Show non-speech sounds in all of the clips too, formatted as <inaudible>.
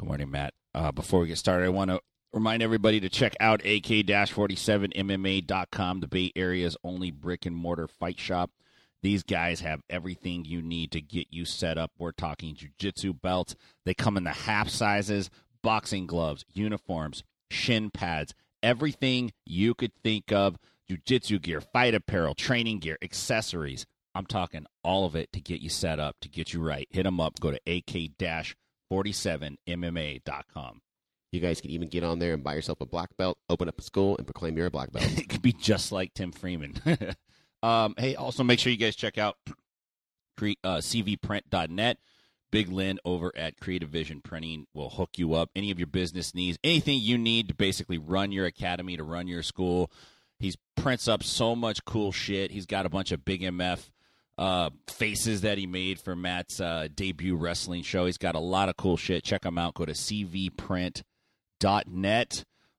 Good morning, Matt. Uh, before we get started, I want to remind everybody to check out AK-47MMA.com, the Bay Area's only brick and mortar fight shop. These guys have everything you need to get you set up. We're talking jiu-jitsu belts. They come in the half sizes, boxing gloves, uniforms, shin pads, everything you could think of. Jiu-jitsu gear, fight apparel, training gear, accessories. I'm talking all of it to get you set up, to get you right. Hit them up. Go to AK-47MMA.com. You guys can even get on there and buy yourself a black belt, open up a school, and proclaim you're a black belt. <laughs> it could be just like Tim Freeman. <laughs> um, hey, also make sure you guys check out <clears throat> cre- uh, cvprint.net. Big Lynn over at Creative Vision Printing will hook you up. Any of your business needs, anything you need to basically run your academy, to run your school. He prints up so much cool shit. He's got a bunch of big MF uh, faces that he made for Matt's uh, debut wrestling show. He's got a lot of cool shit. Check him out. Go to cvprint.net.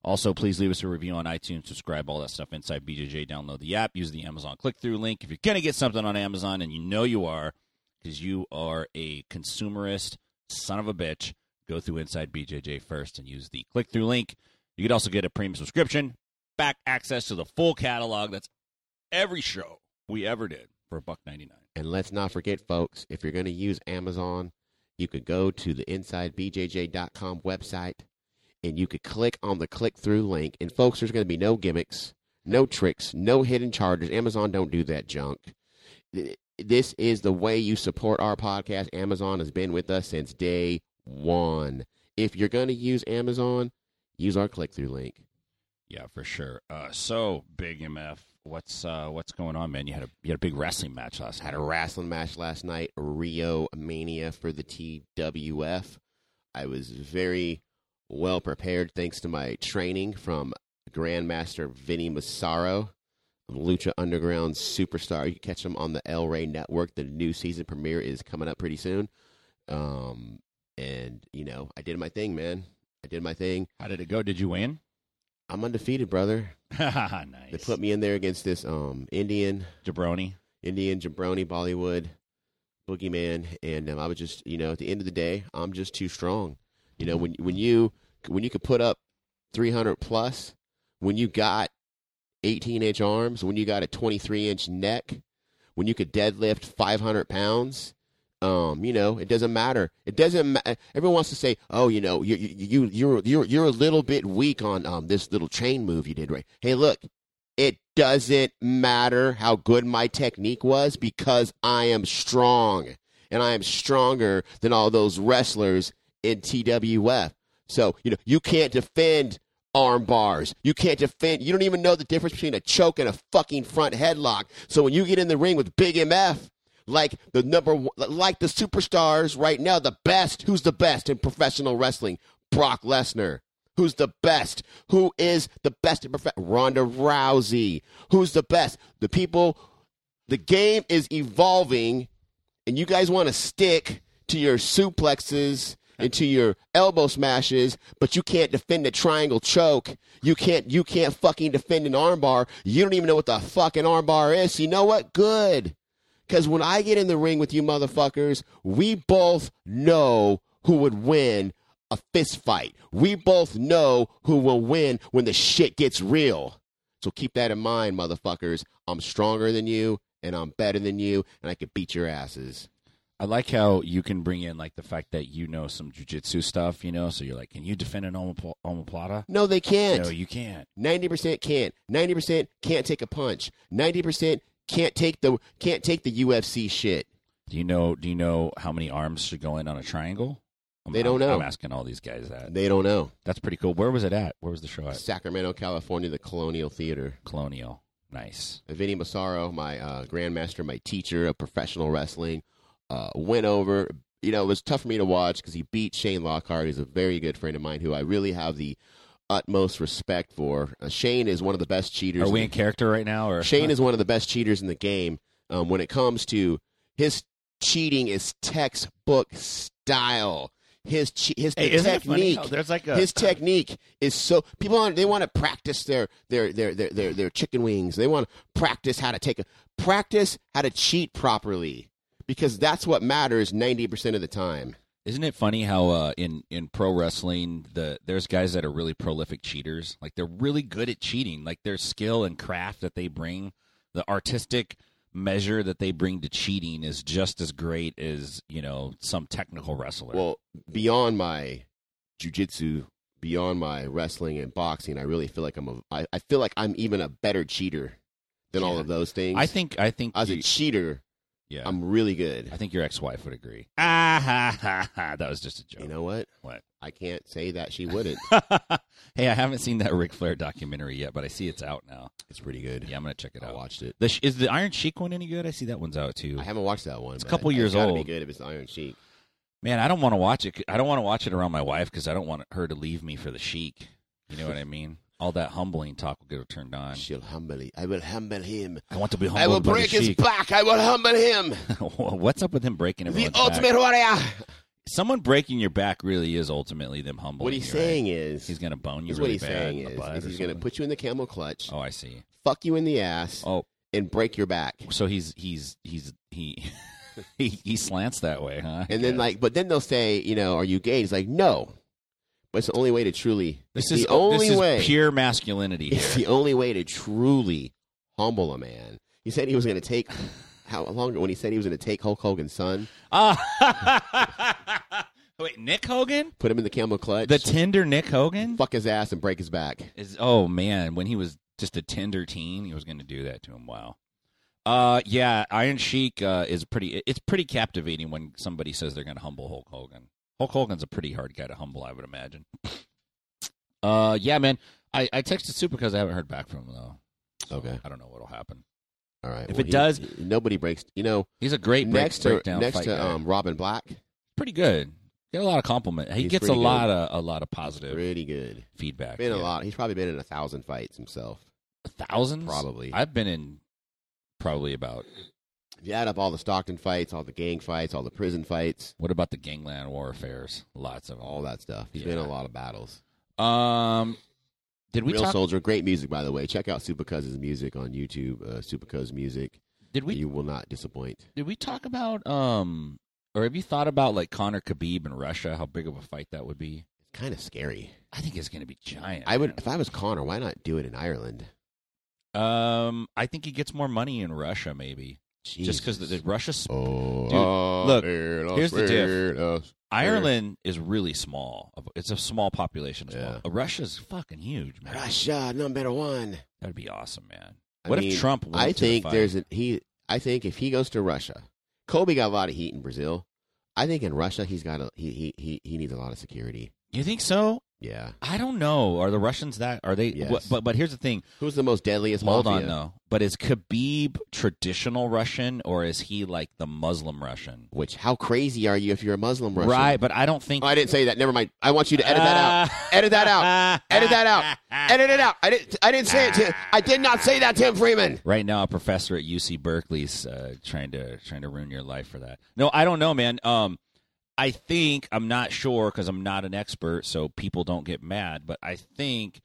Also, please leave us a review on iTunes, subscribe, all that stuff inside BJJ. Download the app, use the Amazon click through link. If you're going to get something on Amazon, and you know you are, because you are a consumerist son of a bitch, go through Inside BJJ first and use the click through link. You could also get a premium subscription, back access to the full catalog. That's every show we ever did for a buck ninety nine. And let's not forget, folks, if you're going to use Amazon, you could go to the InsideBJJ.com website and you could click on the click through link. And, folks, there's going to be no gimmicks, no tricks, no hidden charges. Amazon don't do that junk. This is the way you support our podcast. Amazon has been with us since day one. If you're going to use Amazon, use our click through link. Yeah, for sure. Uh, so big MF, what's uh, what's going on, man? You had a you had a big wrestling match last Night. Had a wrestling match last night, Rio Mania for the TWF. I was very well prepared thanks to my training from Grandmaster Vinny Massaro of Lucha Underground Superstar. You can catch him on the El Rey Network. The new season premiere is coming up pretty soon. Um, and you know, I did my thing, man. I did my thing. How did it go? Did you win? I'm undefeated, brother. <laughs> nice. They put me in there against this um Indian Jabroni. Indian jabroni Bollywood boogeyman, and um, I was just, you know, at the end of the day, I'm just too strong. You know, when when you when you could put up 300 plus, when you got 18 inch arms, when you got a 23 inch neck, when you could deadlift 500 pounds. Um, you know, it doesn't matter. It doesn't. Ma- Everyone wants to say, "Oh, you know, you you you're you're you're a little bit weak on um this little chain move you did right." Hey, look, it doesn't matter how good my technique was because I am strong and I am stronger than all those wrestlers in TWF. So, you know, you can't defend arm bars. You can't defend, you don't even know the difference between a choke and a fucking front headlock. So when you get in the ring with Big MF, like the number one, like the superstars right now, the best, who's the best in professional wrestling? Brock Lesnar. Who's the best? Who is the best in prof- Ronda Rousey. Who's the best? The people, the game is evolving, and you guys want to stick to your suplexes and to your elbow smashes, but you can't defend a triangle choke. You can't. You can't fucking defend an armbar. You don't even know what the fucking armbar is. You know what? Good. Because when I get in the ring with you motherfuckers, we both know who would win a fist fight. We both know who will win when the shit gets real. So keep that in mind, motherfuckers. I'm stronger than you, and I'm better than you, and I can beat your asses. I like how you can bring in like the fact that you know some jujitsu stuff, you know. So you're like, can you defend an omopl- omoplata? No, they can't. No, you can't. 90% can't. 90% can't take a punch. 90% can't take the can't take the UFC shit. Do you know? Do you know how many arms should go in on a triangle? I'm, They don't know. I'm asking all these guys that. They don't know. That's pretty cool. Where was it at? Where was the show at? Sacramento, California, the Colonial Theater. Colonial. Nice. Vinny Massaro, my uh, grandmaster, my teacher of professional wrestling, uh, went over. You know, it was tough for me to watch because he beat Shane Lockhart. He's a very good friend of mine who I really have the utmost respect for. Uh, Shane is one of the best cheaters. Are we in- in character right now? Or Shane is one of the best cheaters in the game. Um, when it comes to his cheating, is textbook style. His che- his Hey, the isn't it funny technique. there's like a his technique is so people want they want to practice their their their their their, their chicken wings. They want to practice how to take a practice how to cheat properly because that's what matters ninety percent of the time. Isn't it funny how uh, in in pro wrestling the there's guys that are really prolific cheaters. Like they're really good at cheating. Like their skill and craft that they bring, the artistic measure that they bring to cheating is just as great as you know some technical wrestler. Well, beyond my jujitsu, beyond my wrestling and boxing, I really feel like I'm a. I, I feel like I'm even a better cheater than all of those things. I think I think as a cheater, yeah. I'm really good. I think your ex-wife would agree. Ah ha ha ha! That was just a joke. You know what? What? I can't say that she wouldn't. <laughs> hey, I haven't seen that Ric Flair documentary yet, but I see it's out now. it's pretty good. Yeah, I'm gonna check it I out. watched it. The, sh- is the Iron Sheik one any good? I see that one's out too. I haven't watched that one. It's a couple years old. Be good if it's the Iron Sheik. Man, I don't want to watch it. I don't want to watch it around my wife because I don't want her to leave me for the Sheik. You know what I mean? All that humbling talk will get her turned on. She'll humble. I will humble him. I want to be humbled I will break his back. I will humble him. <laughs> What's up with him breaking the ultimate back? warrior. Someone breaking your back really is ultimately them humbling. What he's you, right? saying is, he's gonna bone you. is really what he's saying is, is he's going to put you in the camel clutch, Oh, I see. fuck you in the ass, Oh, and break your back. so he's he's he's he <laughs> he he slants that way, huh? And then like, but then they'll say, you know, are you gay? He's like, no. It's the only way to truly. this is the only this is way. pure masculinity It's the only way to truly humble a man. He said he was going to take. How long when he said he was going to take Hulk Hogan's son, Ah, <laughs> wait, Nick Hogan, put him in the camel clutch, the tender Nick Hogan fuck his ass, and break his back. is. Oh man, when he was just a tender teen, he was going to do that to him. Wow. Uh, yeah, Iron Sheik uh, is pretty. It's pretty captivating when somebody says they're going to humble Hulk Hogan. Hulk Hogan's a pretty hard guy to humble, I would imagine. Uh, yeah, man. I, I texted Super because I haven't heard back from him though. So Okay. I don't know what'll happen. All right. If well, it he- does- nobody breaks. You know, He's a great break, next to breakdown next to um, Robin Black, pretty good. Get a lot of compliment. He He's gets a good. lot of a lot of positive pretty good. feedback. Been a lot. He's probably been in a thousand fights himself. A thousand? Probably. I've been in probably about. If you add up all the Stockton fights, all the gang fights, all the prison fights, What about the gangland war affairs? Lots of all that stuff. He's been in Yeah. a lot of battles. Um, did we Real talk? Soldier, great music by the way. Check out Super Cuz's music on YouTube. Uh, Super Cuz music. Did we you will not disappoint. did we talk about um? Or have you thought about like Conor Khabib in Russia? How big of a fight that would be? It's kind of scary. I think it's going to be giant. I would, man. if I was Conor, why not do it in Ireland? Um, I think he gets more money in Russia, maybe just because Jesus. the, Russia's Oh, Dude, uh, look, swear, uh, here's the diff. swear, uh, Ireland is really small. It's a small population. As Yeah. well. Russia's fucking huge, man. Russia number one. That'd be awesome, man. I What mean, if Trump? Went I to the think there's a, he. I think if he goes to Russia, Colby got a lot of heat in Brazil. I think in Russia he's got a he he he, he needs a lot of security. You think so? Yeah. I don't know. Are the Russians that? Are they? Yes. what- but but here's the thing. Who's the most deadliest? Hold mafia? on though. But is Khabib traditional Russian or is he like the Muslim Russian? Which how crazy are you if you're a Muslim Russian? Right, but I don't think. Oh, I didn't say that. Never mind. I want you to edit that out. <laughs> Edit that out. Edit that out. <laughs> Edit it out. I didn't. I didn't say it. To, I did not say that, to Tim Freeman. Right now, a professor at UC Berkeley's uh, trying to trying to ruin your life for that. No, I don't know, man. Um, I think I'm not sure because I'm not an expert, so people don't get mad. But I think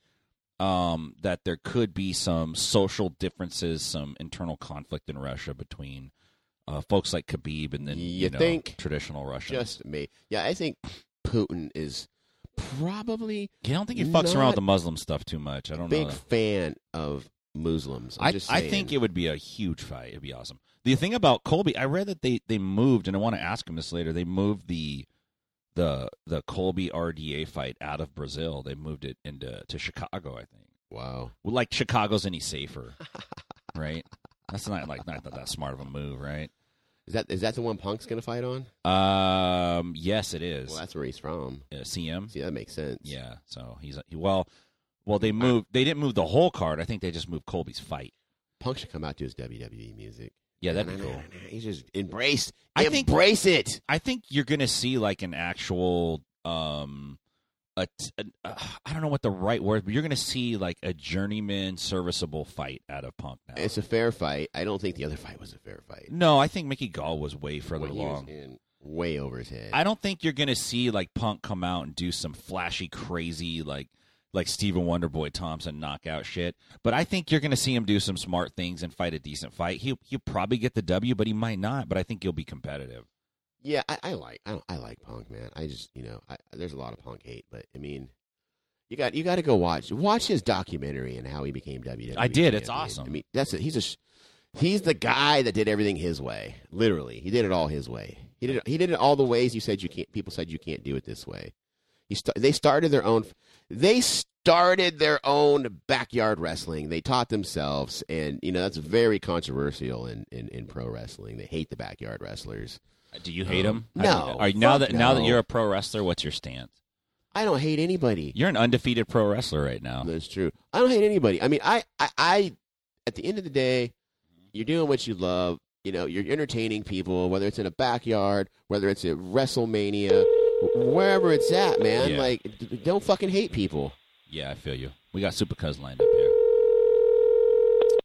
um, that there could be some social differences, some internal conflict in Russia between uh, folks like Khabib and then You you, know, think? traditional Russians. Just me. Yeah, I think Putin is probably I don't think he fucks around with the Muslim stuff too much. I don't big know. fan of Muslims. I'm I, just I think it would be a huge fight. It'd be awesome. The thing about Colby, I read that they, they moved, and I want to ask him this later. They moved the the the Colby RDA fight out of Brazil. They moved it into to Chicago. I think. Wow. Well, like Chicago's any safer, <laughs> right? That's not like not that, that smart of a move, right? Is that is that the one Punk's gonna fight on? Um, yes, it is. Well, that's where he's from. Uh, CM. See, that makes sense. Yeah. So he's he, well. Well, they moved. They didn't move the whole card. I think they just moved Colby's fight. Punk should come out to his WWE music. Yeah, that'd be cool. He's just embrace. I think- embrace it. I think you're going to see like an actual um a, t- an- uh, I don't know what the right word, but you're going to see like a journeyman serviceable fight out of Punk now. It's a fair fight. I don't think the other fight was a fair fight. no, I think Mickey Gall was way further When he was along. in way over his head. I don't think you're going to see like Punk come out and do some flashy crazy like like Stephen Wonderboy Thompson knockout shit, but I think you're going to see him do some smart things and fight a decent fight. He he'll probably get the W, but he might not, but I think he'll be competitive. Yeah, I, I like I, I like punk, man. I just you know I, there's a lot of punk hate, but I mean, you got you got to go watch watch his documentary and how he became WWE. I did. It's awesome. I mean, that's it. He's a he's the guy that did everything his way. Literally, he did it all his way. He did it, he did it all the ways you said you can't. People said you can't do it this way. He st- they started their own. They started their own backyard wrestling. They taught themselves, and you know that's very controversial in, in, in pro wrestling. They hate the backyard wrestlers. Do you hate them? No. All right, now Fuck that now that you're a pro wrestler, what's your stance? I don't hate anybody. You're an undefeated pro wrestler right now. That's true. I don't hate anybody. I mean, I, I, I, at the end of the day, you're doing what you love. You know, you're entertaining people, whether it's in a backyard, whether it's at WrestleMania, wh- wherever it's at, man. Yeah. Like, d- d- don't fucking hate people. Yeah, I feel you. We got Super Cuz lined up here.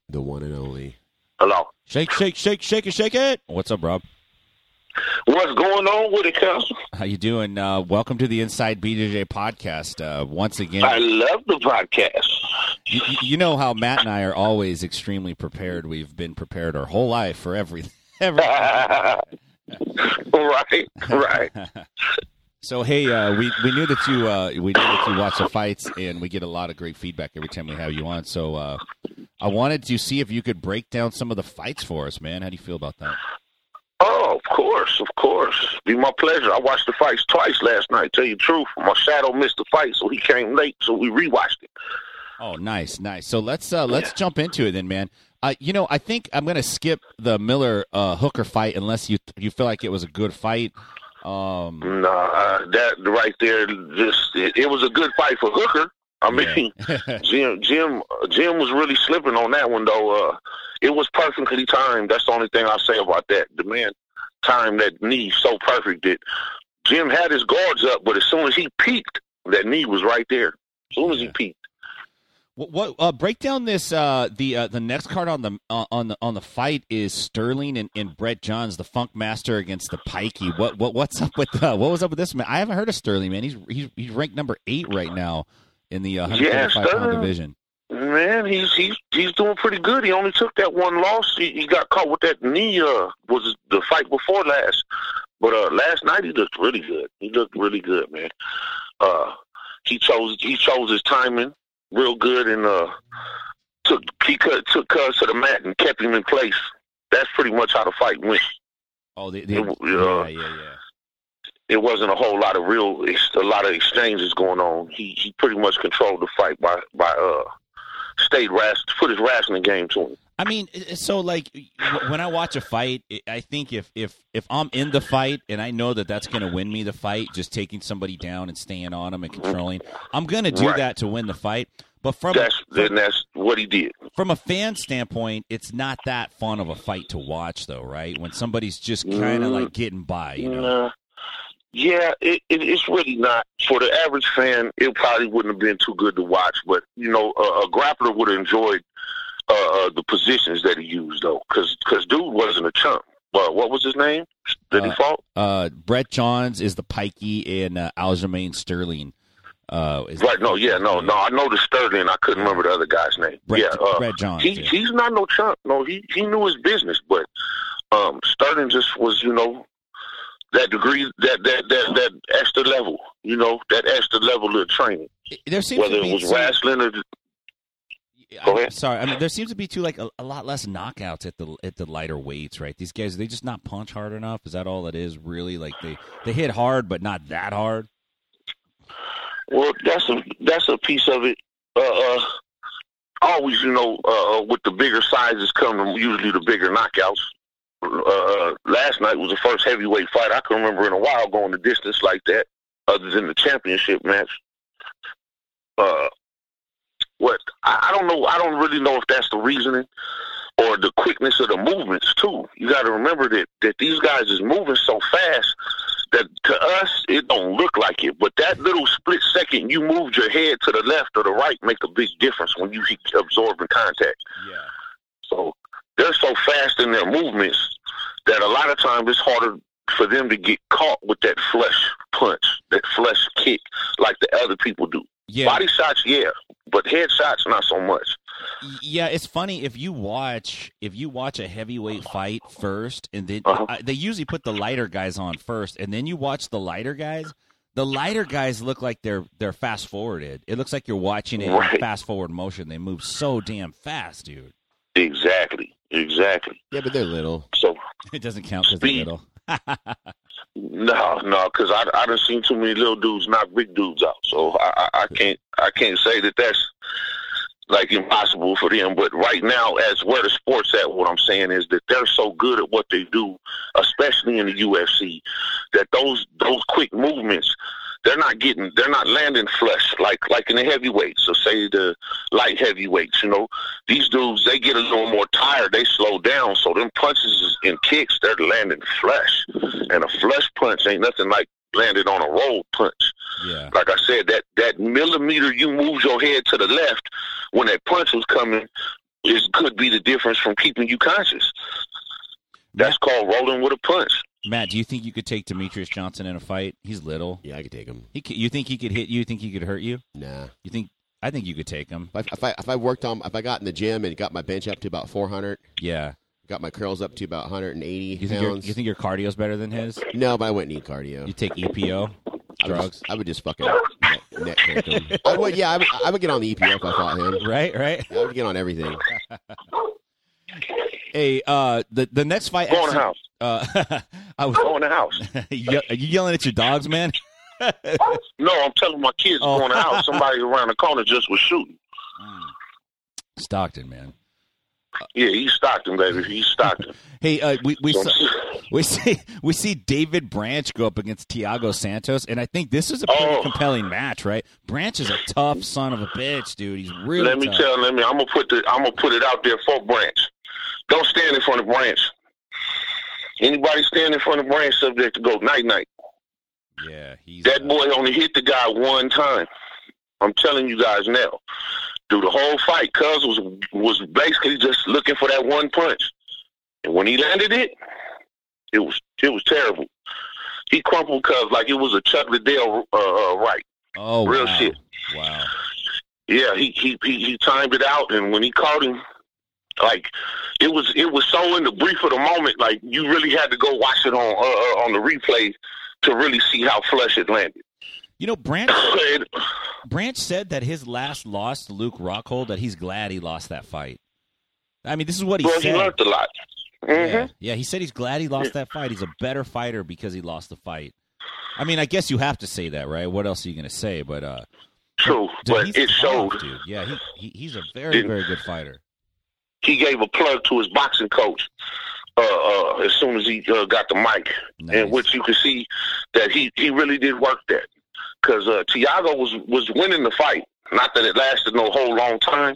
The one and only. Hello. Shake, shake, shake, shake it, shake it. What's up, Rob? What's going on with it, Council? How you doing? Uh, welcome to the Inside BJJ podcast. Uh, once again, I love the podcast. you, you know how Matt and I are always extremely prepared. We've been prepared our whole life for everything. Every, <laughs> <laughs> right, right. <laughs> so hey, uh, we we knew that you uh, we knew that you watch the fights, and we get a lot of great feedback every time we have you on. So uh, I wanted to see if you could break down some of the fights for us, man. How do you feel about that? Oh, of course, of course. Be my pleasure. I watched the fights twice last night. Tell you the truth, my shadow missed the fight, so he came late, so we rewatched it. Oh, nice, nice. So let's uh, let's jump into it then, man. Uh, you know, I think I'm gonna skip the Miller uh, Hooker fight unless you you feel like it was a good fight. Um, Nah, uh, that right there, just it, it was a good fight for Hooker. I mean, <laughs> Jim, Jim, Jim was really slipping on that one though. Uh, it was perfectly timed. That's the only thing I'll say about that. The man timed that knee so perfect that Jim had his guards up, but as soon as he peaked, that knee was right there. As soon as he Yeah. What, what uh, break down this uh, the uh, the next card on the uh, on the on the fight is Sterling and, and Brett Johns, the Funk Master against the Pikey. What what what's up with uh, what was up with this man? I haven't heard of Sterling, man. He's he's he's ranked number eight right now in the uh, Yeah, 135 pound division. Man, he's he's he's doing pretty good. He only took that one loss. He, he got caught with that knee. Uh, was the fight before last, but uh, last night he looked really good. He looked really good, man. Uh, he chose he chose his timing real good and uh took he cut, took Cuz to the mat and kept him in place. That's pretty much how the fight went. Oh, they, they, It- yeah, uh, yeah, yeah. It wasn't a whole lot of real, a lot of exchanges going on. He he pretty much controlled the fight by by uh stayed ras put his wrestling game to him. I mean, so like when I watch a fight, I- think if if if I'm in the fight and I know that that's going to win me the fight, just taking somebody down and staying on them and controlling, I'm going to do Right. that to win the fight. But from That's then that's what he did. from a fan standpoint, it's not that fun of a fight to watch, though, right? When somebody's just kind of Mm. like getting by, you know. Yeah, it, it, it's really not for the average fan. It probably wouldn't have been too good to watch, but you know, a, a grappler would have enjoyed uh, uh, the positions that he used, though, because dude wasn't a chump. But what was his name he Uh, fought? Uh, Brett Johns is the pikey, and uh, Aljamain Sterling. Uh, is Right? No, yeah, no, no. I know the Sterling. I couldn't remember the other guy's name. Brett, yeah, uh, Brett Johns. he yeah. he's not no chump. No, he he knew his business, but um, Sterling just was, you know, that degree, that that that that extra level, you know, that extra level of training. there seems Whether to it was some- wrestling or Go ahead. sorry. I mean, there seems to be too like a, a lot less knockouts at the at the lighter weights, right? These guys they just not punch hard enough. Is that all it is? Really, like they they hit hard, but not that hard. well, that's a that's a piece of it. Uh, uh always, you know, uh, uh, with the bigger sizes come usually the bigger knockouts. Uh, last night was the first heavyweight fight I can remember in a while going the distance like that, other than the championship match. Uh, what I, I don't know. I don't really know if that's the reasoning or the quickness of the movements too. You got to remember that that these guys is moving so fast that to us it don't look like it, but that little split second you moved your head to the left or the right make a big difference when you absorbing contact. Yeah. So they're so fast in their movements that a lot of times it's harder for them to get caught with that flesh punch, that flesh kick, like the other people do. Yeah. Body shots, yeah, but head shots, not so much. Yeah, it's funny if you watch if you watch a heavyweight fight first, and then Uh-huh. I, they usually put the lighter guys on first, and then you watch the lighter guys. The lighter guys look like they're they're fast forwarded. It looks like you're watching it in fast forward motion. They move so damn fast, dude. Exactly, exactly. Yeah, but they're little. So <laughs> It doesn't count because they're little. No, no, because I I done seen too many little dudes knock big dudes out. So I, I I can't I can't say that that's like impossible for them. But right now, as where the sports at, what I'm saying is that they're so good at what they do, especially in the UFC, that those those quick movements. They're not getting, they're not landing flush like like in the heavyweights. So say the light heavyweights, you know, these dudes they get a little more tired, they slow down. So them punches and kicks, they're landing flush, and a flush punch ain't nothing like landed on a roll punch Yeah, like I said, that that millimeter you move your head to the left when that punch was coming is could be the difference from keeping you conscious. That's called rolling with a punch. Matt, do you think you could take Demetrious Johnson in a fight? He's little. Yeah, I could take him. He, c- you think he could hit you? You think he could hurt you? Nah. You think? I think you could take him. If I, if I if I worked on if I got in the gym and got my bench up to about 400, Yeah. got my curls up to about 180 You think pounds. you think your cardio's better than his? no, but I wouldn't need cardio. You take EPO, I would drugs, just, I would just fucking neck, neck crank him. I would, yeah, I would, I would get on the EPO if I fought him. right? Right. I would get on everything. <laughs> Hey, uh, the the next fight. Go in the house. Uh, <laughs> I was. Go in the house. <laughs> you, are you yelling at your dogs, man? <laughs> No, I'm telling my kids Oh. go in the house. Somebody around the corner just was shooting. Stockton, man. Yeah, he's Stockton, baby. He's Stockton. Hey, uh, we we saw, we see we see David Branch go up against Thiago Santos, and I think this is a pretty Oh. compelling match, right? Branch is a tough son of a bitch, dude. He's really let me tough. tell. Let me. I'm gonna put the. I'm gonna put it out there for Branch. Don't stand in front of Branch. Anybody stand in front of Branch, subject to go night night. yeah, he's That boy only hit the guy one time. I'm telling you guys now. Through the whole fight, Cuz was was basically just looking for that one punch, and when he landed it, it was it was terrible. He crumpled Cuz like it was a Chuck Liddell uh, uh, right. oh real wow. shit. Wow. Yeah, he, he he he timed it out, and when he caught him, like it was it was so in the brief of the moment, like you really had to go watch it on uh, uh, on the replay to really see how flush it landed. You know, Branch <laughs> Branch said that his last loss to Luke Rockhold that he's glad he lost that fight. I mean, this is what he well, he said. learned a lot. hmm Yeah, yeah, he said he's glad he lost that fight. He's a better fighter because he lost the fight. I mean, I guess you have to say that, right? What else are you going to say? But uh, True, dude, but it showed. dude. Yeah, he, he he's a very very good fighter. He gave a plug to his boxing coach uh, uh, as soon as he uh, got the mic, Nice. in which you could see that he he really did work that because uh, Thiago was was winning the fight. Not that it lasted no whole long time,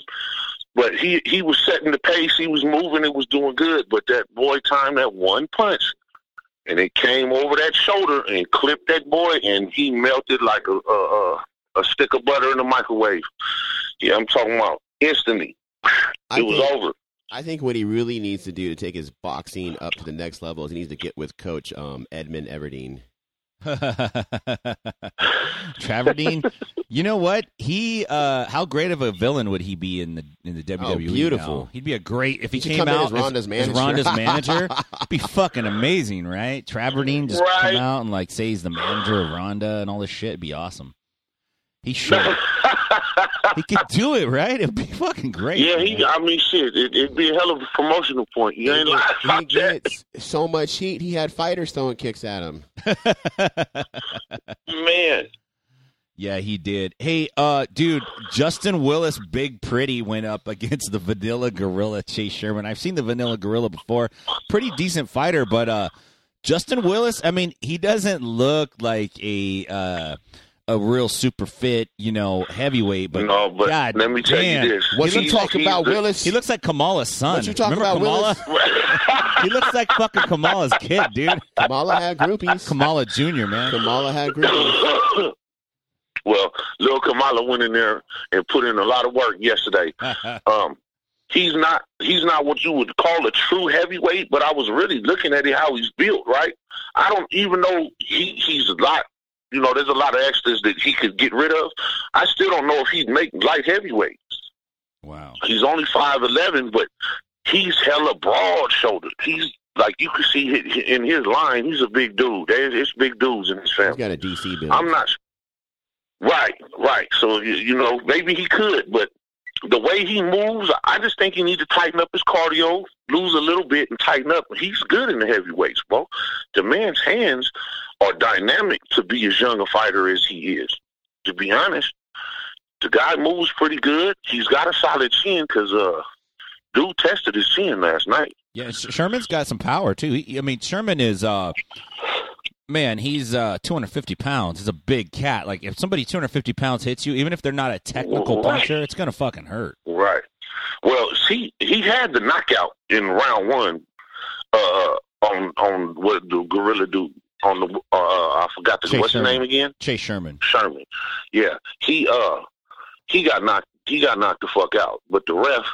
but he he was setting the pace. He was moving. It was doing good. But that boy timed that one punch, and it came over that shoulder and clipped that boy, and he melted like a a, a, a stick of butter in the microwave. Yeah, I'm talking about instantly. I it was think, over. I think what he really needs to do to take his boxing up to the next level is he needs to get with Coach um, Edmond Tarverdyan. <laughs> Tarverdyan, you know what? He uh how great of a villain would he be in the in the WWE? Oh, beautiful. now? He'd be a great if he, He came out as Ronda's manager. Ronda's manager. <laughs> It'd be fucking amazing, right? Tarverdyan just Right. come out and like say he's the manager of Ronda and all this shit. It'd be awesome. He should. he could <laughs> do it, right? It'd be fucking great. Yeah, he. man. I mean, shit. It, it'd be a hell of a promotional point. You ain't lying he about that. gets so much heat. He had fighters throwing kicks at him. <laughs> Man, Yeah, he did. Hey, uh, dude, Justin Willis, Big Pretty, went up against the Vanilla Gorilla, Chase Sherman. I've seen the Vanilla Gorilla before. Pretty decent fighter, but uh, Justin Willis, I mean, he doesn't look like a uh, a real super fit, you know, heavyweight. But no, but God let me tell damn. you this. What you looks talking about, the- Willis? he looks like Kamala's son. What you talking Remember about, Kamala? <laughs> he looks like fucking Kamala's kid, dude. <laughs> Kamala had groupies. Kamala Jr., man. Kamala had groupies. <coughs> well, Lil Kamala went in there and put in a lot of work yesterday. <laughs> Um, he's not he's not what you would call a true heavyweight, but I was really looking at it how he's built. Right, I don't even know he he's a lot you know, there's a lot of extras that he could get rid of. I still don't know if he'd make light heavyweight. Wow. He's only five eleven, but he's hella broad shouldered. He's like you can see in his line. He's a big dude. There's it's big dudes in his He's family. got a DC build. I'm not. Right, right. So you, you know, maybe he could, but the way he moves, I just think he needs to tighten up his cardio, lose a little bit, and tighten up. He's good in the heavyweights, bro. The man's hands are dynamic to be as young a fighter as he is. To be honest, the guy moves pretty good. He's got a solid chin because uh, dude tested his chin last night. Yeah, Sherman's got some power too. He, I mean, Sherman is uh, man, he's uh 250 pounds. He's a big cat. Like if somebody 250 pounds hits you, even if they're not a technical Right. puncher, it's gonna fucking hurt. Right. Well, see, he had the knockout in round one uh, on on what the gorilla dude on the uh, I forgot the Chase what's Sherman. his name again Chase Sherman. Sherman. Yeah, he uh he got knocked he got knocked the fuck out, but the ref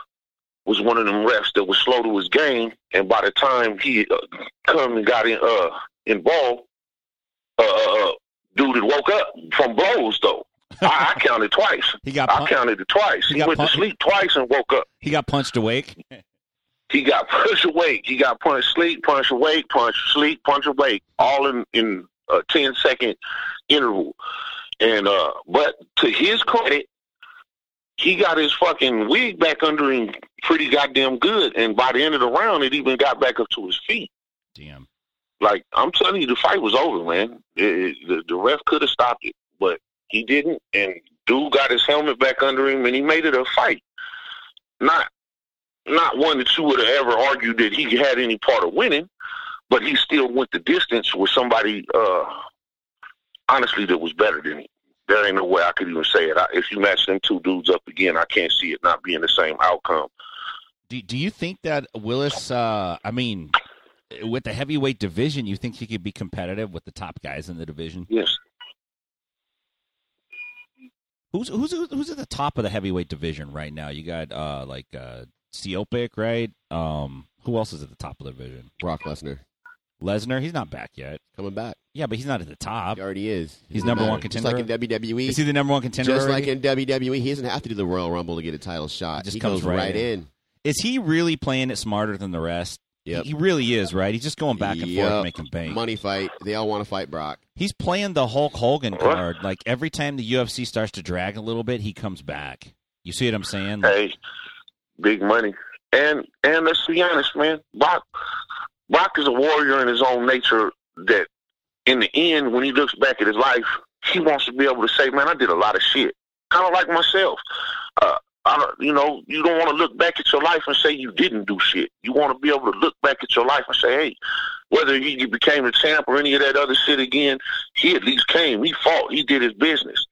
was one of them refs that was slow to his game, and by the time he uh, come and got in uh involved, uh, uh dude had woke up from blows though. I, I counted twice. <laughs> He got I counted it twice. He He, went pun- to sleep twice and woke up. he got punched awake. <laughs> He got punched awake. He got punched sleep, punched awake, punched sleep, punched awake, all in in a 10 second interval. And uh, but to his credit, he got his fucking wig back under him pretty goddamn good. And by the end of the round, it even got back up to his feet. Damn. Like I'm telling you, the fight was over, man. It, it, the, the ref could have stopped it, but he didn't. And dude got his helmet back under him, and he made it a fight. Not, not one that you would have ever argued that he had any part of winning, but he still went the distance with somebody, uh, honestly, that was better than him. There ain't no way I could even say it. I, if you match them two dudes up again, I can't see it not being the same outcome. Do Do you think that Willis? Uh, I mean, with the heavyweight division, you think he could be competitive with the top guys in the division? Yes. Who's who's who's at the top of the heavyweight division right now? You got uh like uh Siopic, right? Um, who else is at the top of the division? Brock Lesnar Lesnar, he's not back yet. coming back. Yeah, but he's not at the top. He already is. He's Doesn't number one matter. contender? Just like in WWE. Is he the number one contender? just already? like in WWE, he doesn't have to do the Royal Rumble to get a title shot. He just he comes goes right right, in. in. Is he really playing it smarter than the rest? Yep. He really is, right? He's just going back and forth Yep. making bank. Money fight. They all want to fight Brock. He's playing the Hulk Hogan card. Like every time the UFC starts to drag a little bit, he comes back. You see what I'm saying? Like, Hey, big money. And and let's be honest, man. Brock Brock is a warrior in his own nature that in the end, when he looks back at his life, he wants to be able to say, Man, I did a lot of shit. Kinda like myself. Uh I don't, you know, you don't want to look back at your life and say you didn't do shit. You want to be able to look back at your life and say, hey, whether he became a champ or any of that other shit again, he at least came. He fought. He did his business.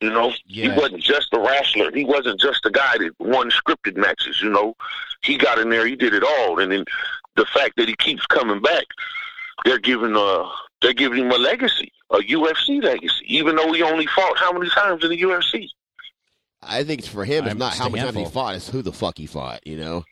You know, Yeah. he wasn't just a wrestler. He wasn't just a guy that won scripted matches. You know, he got in there. He did it all. And then the fact that he keeps coming back, they're giving uh they're giving him a legacy, a UFC legacy, even though he only fought how many times in the UFC? I think for him, it's I'm not how many times he fought; it's who the fuck he fought. You know,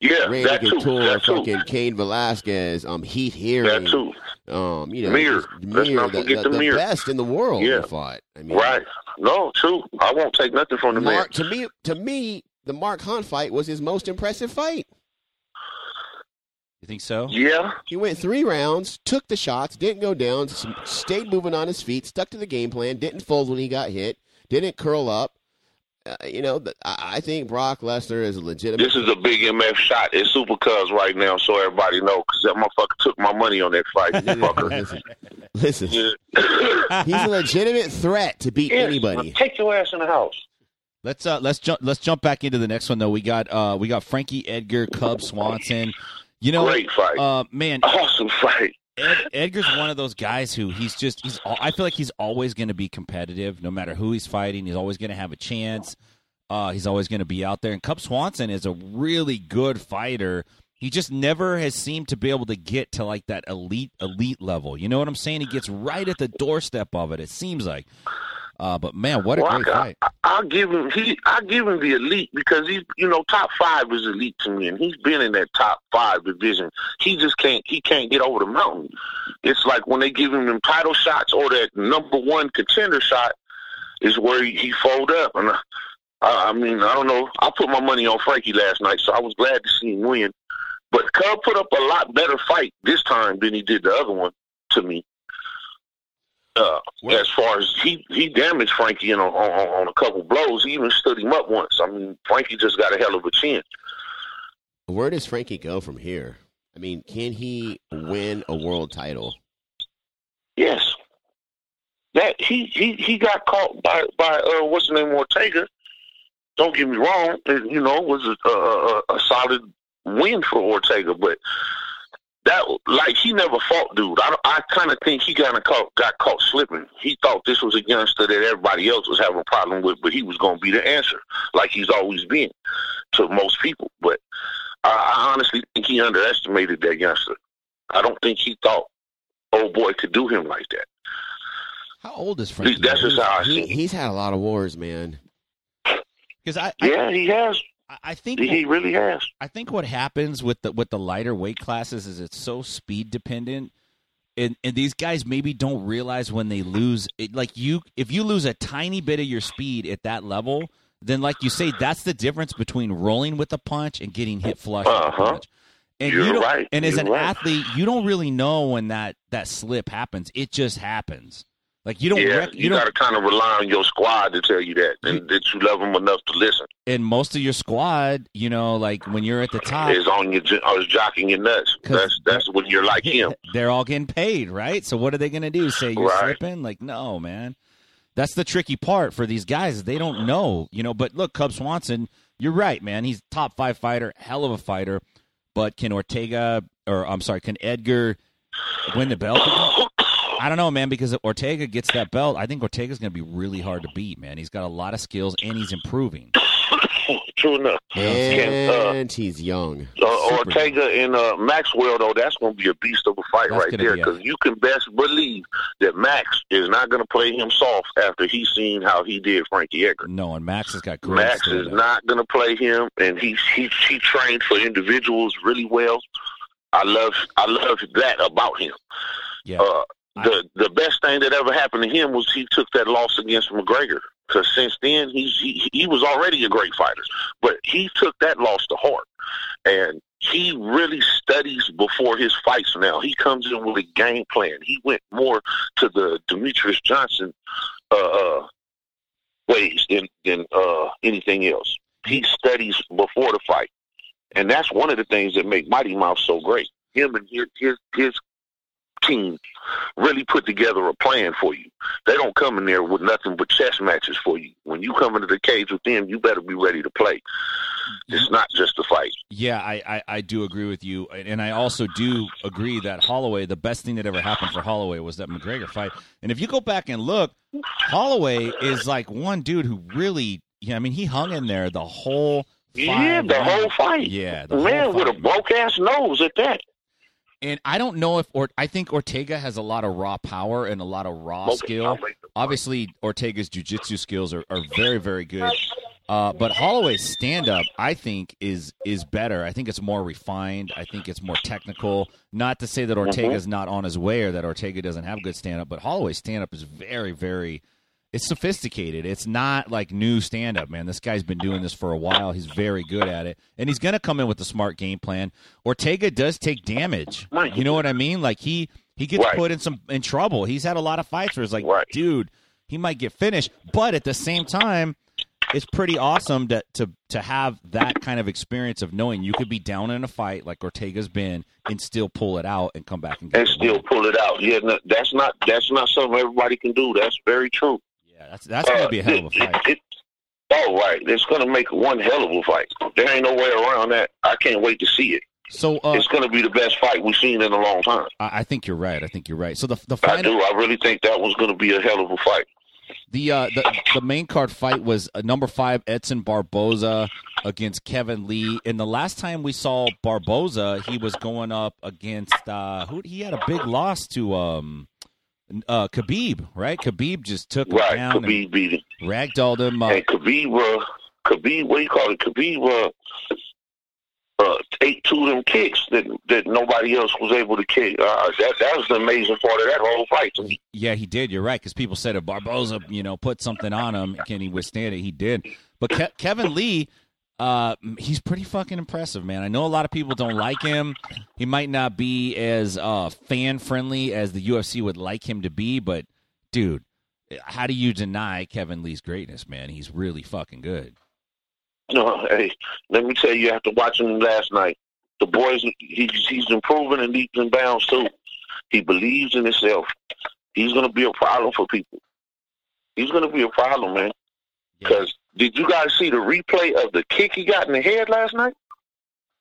Yeah, Randy that too. Couture, That too. fucking Cain Velasquez, um, Heath Herring, That too. um, you know, Mir. just Let's not the, forget the, the the Mir. best in the world. Yeah. fought. I mean, Right. No, true. I won't take nothing from the man. Mark, to me, to me, the Mark Hunt fight was his most impressive fight. you think so? Yeah. He went three rounds, took the shots, didn't go down, stayed moving on his feet, stuck to the game plan, didn't fold when he got hit, didn't curl up. Uh, you know, I, I think Brock Lesnar is a legitimate. This is a big MF shot. It's Super Cuz right now, so everybody know, because that motherfucker took my money on that fight. <laughs> fucker. listen, listen, Yeah. <laughs> he's a legitimate threat to beat Yes, anybody. Take your ass in the house. Let's uh let's jump let's jump back into the next one though. We got uh we got Frankie Edgar, Cub Swanson. You know, Great fight. uh man, awesome fight. Ed, Edgar's one of those guys who he's just he's I feel like he's always going to be competitive no matter who he's fighting. He's always going to have a chance. Uh, he's always going to be out there. And Cub Swanson is a really good fighter. He just never has seemed to be able to get to like that elite elite level. You know what I'm saying? He gets right at the doorstep of it. It seems like. Uh, but man, what a Well, great I, fight! I, I'll give him he I give him the elite because he's you know top five is elite to me, and he's been in that top five division. He just can't he can't get over the mountain. It's like when they give him them title shots or that number one contender shot is where he, he fold up. And I, I, I mean I don't know. I put my money on Frankie last night, so I was glad to see him win. But Cub put up a lot better fight this time than he did the other one to me. Uh, Well- as far as he he damaged Frankie in on, on on a couple blows, he even stood him up once. I mean, Frankie just got a hell of a chin. Where does Frankie go from here? I mean, can he win a world title? Yes, that he he he got caught by by uh, what's the name Ortega. Don't get me wrong, it, you know, was a, a, a solid win for Ortega, but that like he never fought dude. I I kind of think he kind of caught got caught slipping. He thought this was a youngster that everybody else was having a problem with, but he was going to be the answer, like he's always been to most people. But I, I honestly think he underestimated that youngster. I don't think he thought old boy could do him like that. How old is Frankie? That's just how I He, see. he's had a lot of wars, man. Because I, I, Yeah, he has. I think He really has. I think what happens with the with the lighter weight classes is it's so speed dependent, and and these guys maybe don't realize when they lose. It, like you, if you lose a tiny bit of your speed at that level, then like you say, that's the difference between rolling with a punch and getting hit flush Uh-huh. And You're you don't, right. And as You're an right. athlete, you don't really know when that that slip happens. It just happens. Like you don't. Yeah, rec- you, you got to kind of rely on your squad to tell you that, and that you love them enough to listen. and most of your squad, you know, like when you're at the top, Is on your, is jocking your nuts. That's that's when you're like him. <laughs> They're all getting paid, right? So what are they going to do? Say you're Right. slipping? Like, no, man. That's the tricky part for these guys. They don't know, you know. But look, Cub Swanson, you're right, man. He's top five fighter, hell of a fighter. But can Ortega, or I'm sorry, can Edgar win the belt? <laughs> I don't know, man. Because if Ortega gets that belt, I think Ortega's going to be really hard to beat, man. He's got a lot of skills and he's improving. <laughs> True enough. Can, uh, And he's young. Uh, Super Ortega and uh, Maxwell, though, that's going to be a beast of a fight That's right there be a- because you can best believe that Max is not going to play him soft after he's seen how he did Frankie Edgar. No, and Max has got great. Max is stand-up. not going to play him, and he he he trained for individuals really well. I love I love that about him. Yeah. Uh, the the best thing that ever happened to him was he took that loss against McGregor. Because since then he's he, he was already a great fighter, but he took that loss to heart, and he really studies before his fights. Now he comes in with a game plan. He went more to the Demetrious Johnson uh, uh, ways than than uh, anything else. He studies before the fight, and that's one of the things that make Mighty Mouse so great. Him and his his, his team really put together a plan for you. They don't come in there with nothing but chess matches for you. When you come into the cage with them, you better be ready to play. It's not just a fight. Yeah, I, I, I do agree with you, and I also do agree that Holloway, the best thing that ever happened for Holloway was that McGregor fight. And if you go back and look, Holloway is like one dude who really, yeah, I mean, he hung in there the whole. Yeah, the whole fight. Yeah, the Man with a broke ass nose at that. And I don't know if, or I think Ortega has a lot of raw power and a lot of raw skill. I'll make the point. Obviously, Ortega's jiu-jitsu skills are, are very, very good. Uh, but Holloway's stand-up, I think, is is better. I think it's more refined. I think it's more technical. Not to say that Ortega's not on his way or that Ortega doesn't have good stand-up, but Holloway's stand-up is very, very. It's sophisticated. It's not like new stand-up, man. This guy's been doing this for a while. He's very good at it, and he's going to come in with a smart game plan. Ortega does take damage. Right. You know what I mean? Like he he gets Right. put in some in trouble. He's had a lot of fights where it's like, Right. dude, he might get finished, but at the same time, it's pretty awesome to to to have that kind of experience of knowing you could be down in a fight like Ortega's been and still pull it out and come back and get and still win. pull it out. Yeah, no, that's not that's not something everybody can do. That's very true. That's that's gonna be a hell of a fight. it- it- oh, right. It's going to make one hell of a fight. There ain't no way around that. I can't wait to see it. So uh, it's going to be the best fight we've seen in a long time. I, I think you're right. I think you're right. So the the I do. I really think that was going to be a hell of a fight. the uh the the main card fight was uh, number five Edson Barboza against Kevin Lee. And the last time we saw Barboza, he was going up against uh who he had a big loss to um Uh, Khabib, right? Khabib just took him Right, down Khabib beat him. ragdolled him. Uh, And Khabib, uh, Khabib, what do you call it? Khabib, uh, uh, ate two of them kicks that that nobody else was able to kick. Uh, that that was the amazing part of that whole fight to me. Yeah, he did. You're right because people said if Barboza, you know, put something on him, can he withstand it? He did. But Ke- Kevin Lee, uh, he's pretty fucking impressive, man. I know a lot of people don't like him. He might not be as uh, fan friendly as the UFC would like him to be, but dude, how do you deny Kevin Lee's greatness, man? He's really fucking good. No, hey, let me tell you, after watching him last night, the boys, he's he's improving and leaps and bounds too. He believes in himself. He's going to be a problem for people. He's going to be a problem, man. Because did you guys see the replay of the kick he got in the head last night?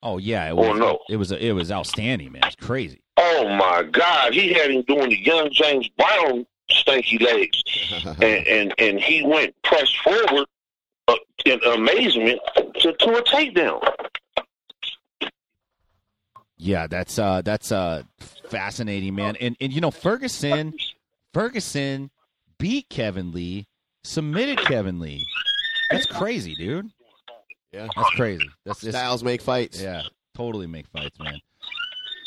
Oh yeah, it Oh, was. no. It was. It was outstanding, man. It's crazy. Oh my God, he had him doing the young James Brown stanky legs, <laughs> and and, and he went pressed forward uh, in amazement to, to a takedown. Yeah, that's uh that's uh fascinating, man. And and you know Ferguson Ferguson beat Kevin Lee, submitted Kevin Lee. That's crazy, dude. Yeah. That's crazy. That's just Styles make fights. yeah, totally make fights, man.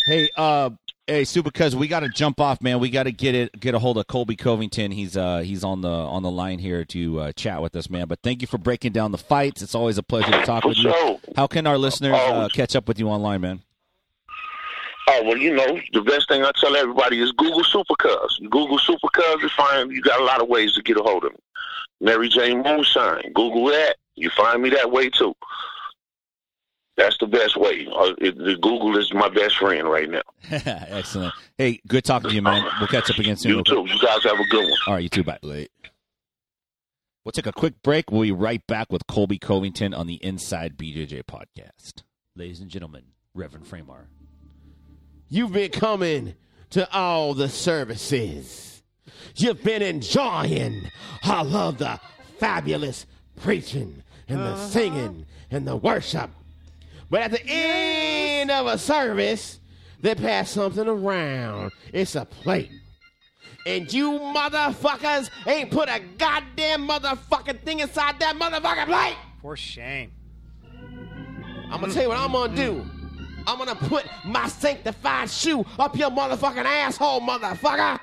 Hey, uh hey Super Cuz we got to jump off, man. We got to get it get a hold of Colby Covington. He's uh he's on the on the line here to uh, chat with us, man. But thank you for breaking down the fights. It's always a pleasure to talk For with you. How can our listeners uh, catch up with you online, man? Oh well, you know the best thing I tell everybody is Google Super Cuz. Google Super Cuz, you find you got a lot of ways to get a hold of me. Mary Jane Moonshine. Google that. You find me that way too. That's the best way. Uh, it, the Google is my best friend right now. <laughs> Excellent. Hey, good talking to you, man. We'll catch up again soon. You too. You guys have a good one. All right, you too. Bye. Late. We'll take a quick break. We'll be right back with Colby Covington on the Inside BJJ podcast. Ladies and gentlemen, Reverend Framar. You've been coming to all the services. You've been enjoying all of the fabulous preaching and the uh-huh. singing and the worship. But at the end of a service, they pass something around. It's a plate. And you motherfuckers ain't put a goddamn motherfucking thing inside that motherfucking plate. For shame. I'm gonna tell you what I'm gonna do. I'm gonna put my sanctified shoe up your motherfucking asshole, motherfucker.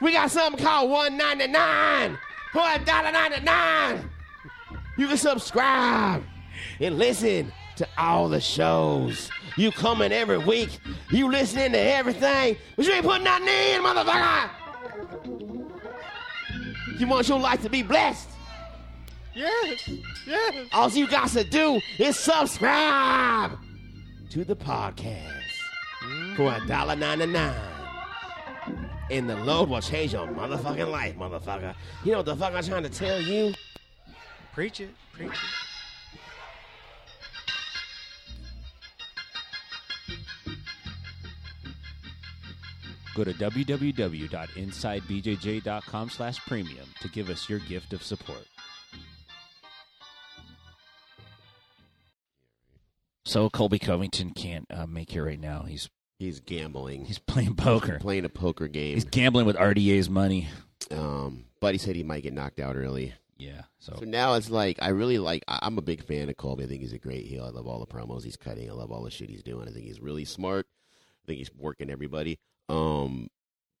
We got something called 199 for a dollar 99. You can subscribe and listen to all the shows. You coming every week. You listening to everything, but you ain't putting nothing in, motherfucker. You want your life to be blessed. Yes. Yes. All you got to do is subscribe to the podcast for a dollar ninety nine. And the Lord will change your motherfucking life, motherfucker. You know what the fuck I'm trying to tell you? Preach it. Preach it. Go to www.insidebjj.com slash premium to give us your gift of support. So Colby Covington can't uh, make it right now. He's He's gambling. he's playing poker. playing a poker game. He's gambling with RDA's money. Um, Buddy said he might get knocked out early. Yeah. So So now it's like I really like. I- I'm a big fan of Colby. I think he's a great heel. I love all the promos he's cutting. I love all the shit he's doing. I think he's really smart. I think he's working everybody. Um,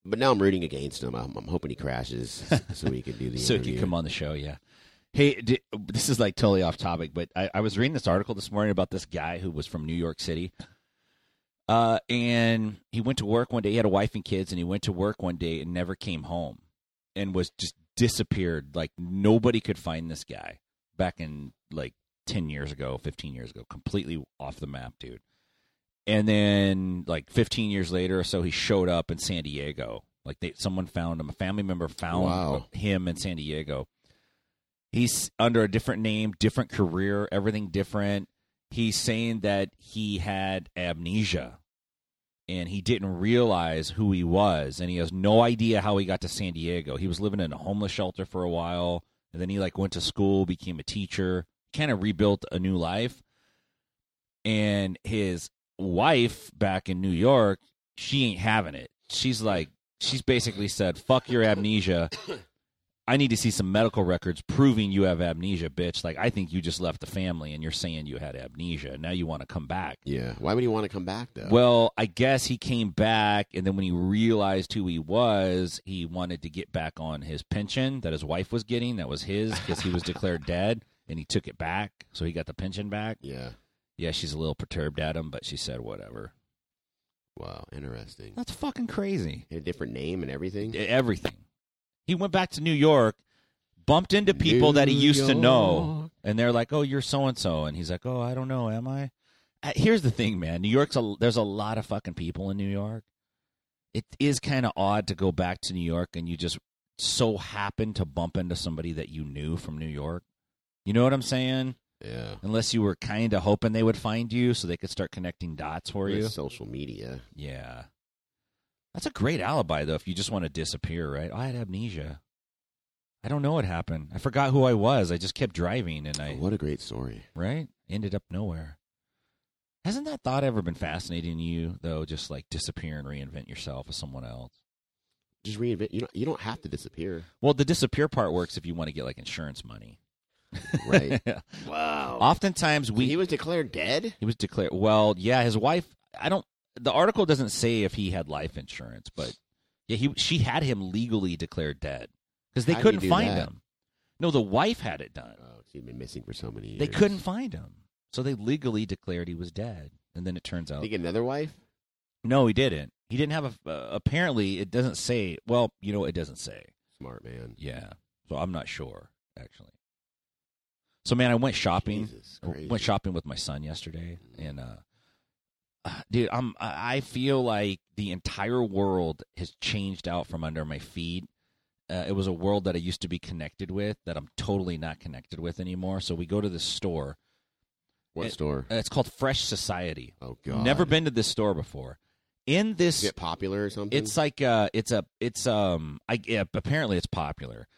but now I'm rooting against him. I'm, I'm hoping he crashes <laughs> so he can do the so he interview. can come on the show. Yeah. Hey, this is like totally off topic, but I, I was reading this article this morning about this guy who was from New York City. Uh, and he went to work one day. He had a wife and kids, and he went to work one day and never came home, and was just disappeared. Like nobody could find this guy back in like ten years ago, fifteen years ago, completely off the map, dude. And then like fifteen years later or so, he showed up in San Diego. Like they, someone found him. A family member found Wow. him in San Diego. He's under a different name, different career, everything different. He's saying that he had amnesia and he didn't realize who he was and he has no idea how he got to San Diego. He was living in a homeless shelter for a while and then he like went to school, became a teacher, kind of rebuilt a new life. And his wife back in New York, she ain't having it. She's like she's basically said, "Fuck your amnesia." I need to see some medical records proving you have amnesia, bitch. Like I think you just left the family and you're saying you had amnesia. Now you want to come back. Yeah. Why would he want to come back though? Well, I guess he came back, and then when he realized who he was, he wanted to get back on his pension that his wife was getting. That was his because he was declared dead, and he took it back, so he got the pension back. yeah. Yeah, she's a little perturbed at him, but she said whatever. Wow. Interesting. That's fucking crazy. Had a different name and everything. Everything. He went back to New York, bumped into people that he New used to know, and they're like, "Oh, you're so and so," and he's like, "Oh, I don't know, am I?" Uh, Here's the thing, man. New York's a there's a lot of fucking people in New York. It is kind of odd to go back to New York and you just so happen to bump into somebody that you knew from New York. You know what I'm saying? Yeah. Unless you were kind of hoping they would find you so they could start connecting dots for With you. social media. Yeah. That's a great alibi, though, if you just want to disappear, right? Oh, I had amnesia. I don't know what happened. I forgot who I was. I just kept driving and I, oh, what a great story. right? Ended up nowhere. Hasn't that thought ever been fascinating to you, though? Just like disappear and reinvent yourself as someone else? Just reinvent. You don't. You don't have to disappear. Well, the disappear part works if you want to get like insurance money. Right. <laughs> wow. Oftentimes we he was declared dead. He was declared. Well, yeah, his wife. I don't. The article doesn't say if he had life insurance, but yeah, he she had him legally declared dead because they How couldn't find that? him. No, the wife had it done. Oh, he'd been missing for so many years. They couldn't find him, so they legally declared he was dead. And then it turns out, he get another wife? no, he didn't. He didn't have a. Uh, apparently, it doesn't say. Well, you know, it doesn't say. Smart man. Yeah, so I'm not sure actually. So man, I went shopping. Jesus, went shopping with my son yesterday, and uh, dude, I'm I feel like the entire world has changed out from under my feet. Uh, it was a world that I used to be connected with that I'm totally not connected with anymore. So we go to this store. What It- store? Uh, It's called Fresh Society. Oh God. Never been to this store before. In this, Is it popular or something? it's like uh, it's a it's um, I yeah, apparently it's popular,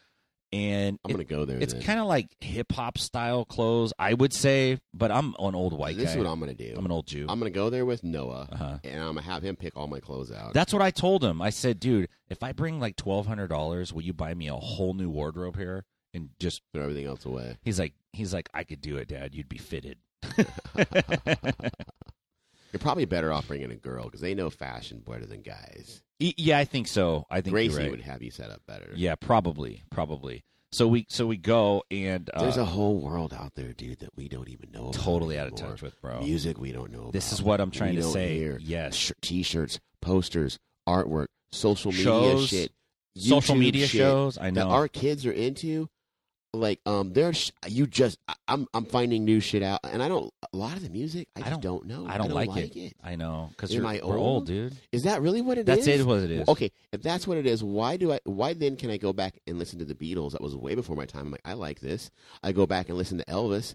and I'm it- gonna go there. it's kind of like hip hop style clothes, I would say. But I'm an old white This guy. is what I'm gonna do. I'm an old Jew. I'm gonna go there with Noah, Uh-huh. and I'm gonna have him pick all my clothes out. That's what I told him. I said, dude, if I bring like twelve hundred dollars, will you buy me a whole new wardrobe here? And just Throw everything else away. he's like, he's like, I could do it, Dad. You'd be fitted. <laughs> You're probably better off bringing a girl because they know fashion better than guys. Yeah, I think so. I think Gracie right. would have you set up better. Yeah, probably, probably. So we so we go and uh, There's a whole world out there, dude, that we don't even know. About totally out of touch with, bro. Music we don't know. This about. is what I'm trying We to say. hear. Yes. Sh- t-shirts, posters, artwork, social media Shows, shit, Social media shit shows. I that know. our kids are into. Like um, there's you just I- I'm I'm finding new shit out, and I don't a lot of the music I I don't- don't, know. I don't, like, it. it. I know because you're I we're old, old? dude. Is that really what it That's is? it. What it is. Okay, if that's what it is, why do I? Why then can I go back and listen to the Beatles? That was way before my time. I'm like, I like this. I go back and listen to Elvis.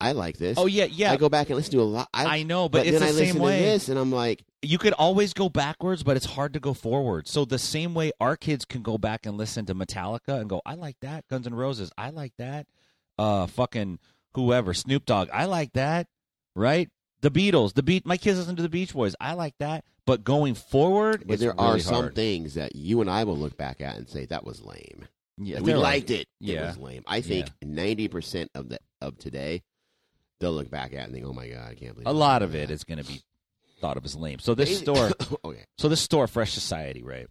I like this. Oh yeah, yeah. I go back and listen to a lot. I, I know, but, it's then the I same listen way. to this, and I'm like, you could always go backwards, but it's hard to go forward. So the same way our kids can go back and listen to Metallica and go, I like that. Guns N' Roses, I like that. Uh, fucking whoever, Snoop Dogg, I like that. Right? The Beatles, the beat. My kids listen to the Beach Boys, I like that. But going forward, but there are some hard. things that you and I will look back at and say that was lame. Yeah, we liked it. Yeah. It was lame. I think ninety percent of the of today, they'll look back at it and think, "Oh my god, I can't believe." A lot of it that." is going to be thought of as lame. So this store, <coughs> okay, So this store, Fresh Society, right?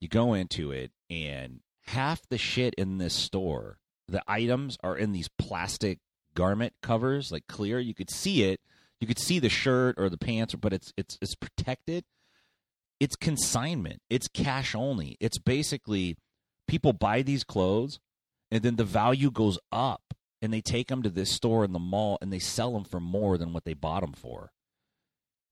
You go into it, and half the shit in this store, the items are in these plastic garment covers, like clear. You could see it. You could see the shirt or the pants, but it's it's it's protected. It's consignment. It's cash only. It's basically people buy these clothes, and then the value goes up, and they take them to this store in the mall, and they sell them for more than what they bought them for.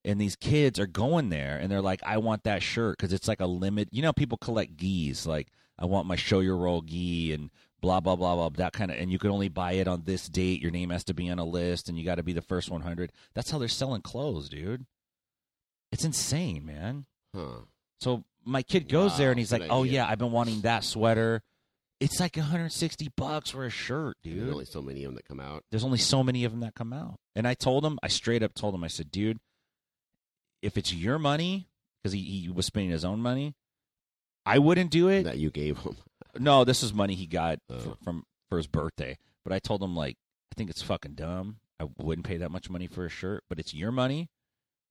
And these kids are going there and they're like i want that shirt because it's like a limit you know people collect geese like i want my Shoyoroll gi and blah blah blah blah that kind of and you can only buy it on this date your name has to be on a list and you got to be the first 100 that's how they're selling clothes dude. It's insane man. Huh? so my kid goes there and he's like good oh yeah i've been wanting that sweater it's like 160 bucks for a shirt dude There's only so many of them that come out. there's only so many of them that come out. And I told him, I straight up told him, I said, dude, if it's your money, because he, he was spending his own money, I wouldn't do it. that you gave him. <laughs> No, this is money he got Oh. for, from for his birthday. But I told him like, I think it's fucking dumb. I wouldn't pay that much money for a shirt, but it's your money,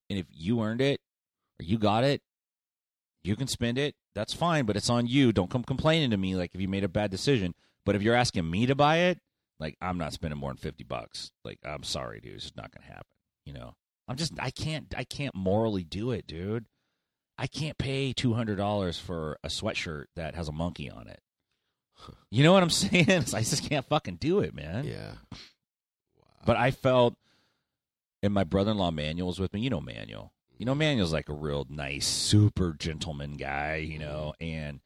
and if you earned it or you got it, you can spend it. That's fine, but it's on you. Don't come complaining to me like if you made a bad decision. But if you're asking me to buy it, like I'm not spending more than fifty bucks. Like I'm sorry, dude, it's just not gonna happen. You know, I'm just I can't I can't morally do it, dude. I can't pay two hundred dollars for a sweatshirt that has a monkey on it. You know what I'm <laughs> saying? I just can't fucking do it, man. Yeah. But I felt, and my brother-in-law Manuel was with me. You know Manuel. You know Manuel's like a real nice, super gentleman guy. You know, and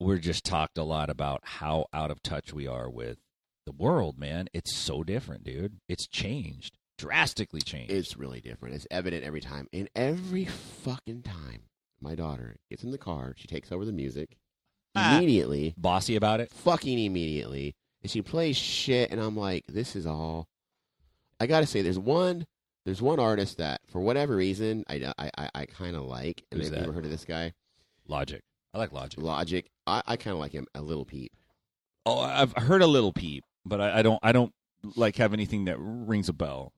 we're just talked a lot about how out of touch we are with the world, man. It's so different, dude. It's changed drastically changed. It's really different. It's evident every time. And every fucking time my daughter gets in the car, she takes over the music Ah. immediately, Bossy about it. fucking immediately. And she plays shit, and I'm like, this is all. I gotta say, there's one, there's one artist that, for whatever reason, I I I, I kind of like. And Who's have you that? ever heard of this guy? Logic. I like Logic. Logic. I, I kind of like him. A little peep. Oh, I've heard a little peep, but I, I don't. I don't like have anything that rings a bell.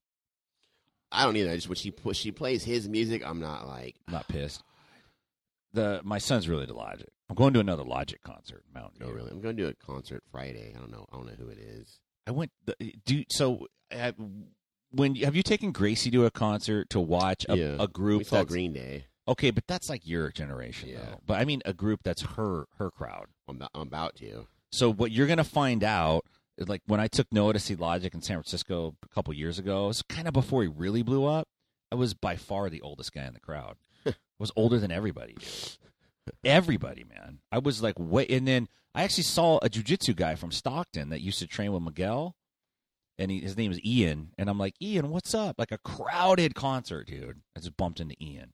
I don't either. I just when she when she plays his music, I'm not like. I'm not pissed. The my son's really to Logic. I'm going to another Logic concert in Mountain No, View. really. I'm going to do a concert Friday. I don't know. I don't know who it is. I went. The, do so. Uh, when have you taken Gracie to a concert to watch a, Yeah. a group? We saw Green Day. Okay, but that's like your generation, Yeah. though. But I mean, a group that's her her crowd. I'm about, I'm about to. So what you're gonna find out is like when I took Noah to see Logic in San Francisco a couple years ago, it was kind of before he really blew up. I was by far the oldest guy in the crowd. <laughs> I was older than everybody. Dude. Everybody, man. I was like, wait, and then I actually saw a jujitsu guy from Stockton that used to train with Miguel, and he, his name is Ian. And I'm like, Ian, what's up? Like a crowded concert, dude. I just bumped into Ian.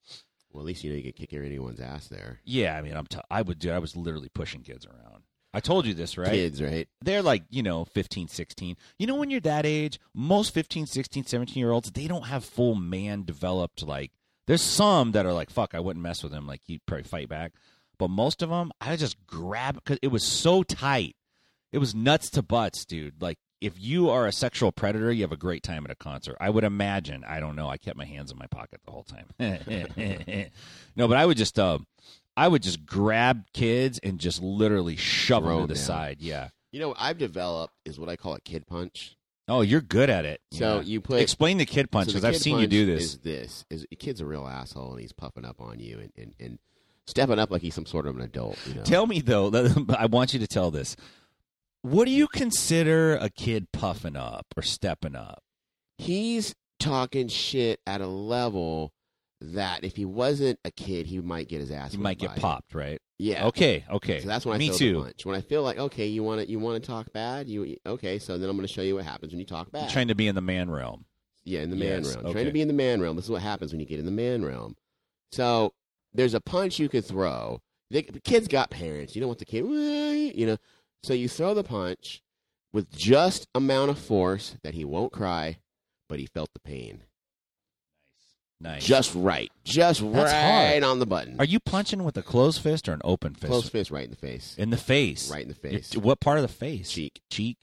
Well, at least you know you can kick anyone's ass there. Yeah, I mean, I'm t- I would do. I was literally pushing kids around. I told you this, right? Kids, right? they're like you know 15 16 you know when you're that age most 15 16 17 year olds they don't have full man developed like there's some that are like fuck i wouldn't mess with him like you'd probably fight back but most of them i just grab because it was so tight it was nuts to butts dude like if you are a sexual predator you have a great time at a concert i would imagine i don't know i kept my hands in my pocket the whole time <laughs> no but i would just uh, i would just grab kids and just literally shove Throw them to the down. side yeah You know what I've developed is what I call a kid punch. Oh, you're good at it. So Yeah. you put explain the kid punch so because the I've kid seen you punch do this. Is this is a kid's a real asshole and he's puffing up on you and, and, and stepping up like he's some sort of an adult. You know, Tell me though, <laughs> I want you to tell this. What do you consider a kid puffing up or stepping up? he's talking shit at a level that if he wasn't a kid, he might get his ass. He might get popped, right? Yeah. Okay, okay. So that's when I Me too. the punch. When I feel like okay, you want to you want to talk bad, you okay? So then I'm going to show you what happens when you talk bad. You're trying to be in the man realm. Yeah, in the man Yes, realm. okay. Trying to be in the man realm. This is what happens when you get in the man realm. So there's a punch you could throw. The kid's got parents. You don't want the kid, you know. So you throw the punch with just amount of force that he won't cry, but he felt the pain. Nice. Nice. Just right. Just That's right hard. on the button. Are you punching with a closed fist or an open fist? Closed fist right in the face. In the face. Right in the You're- face. what part of the face? Cheek. Cheek.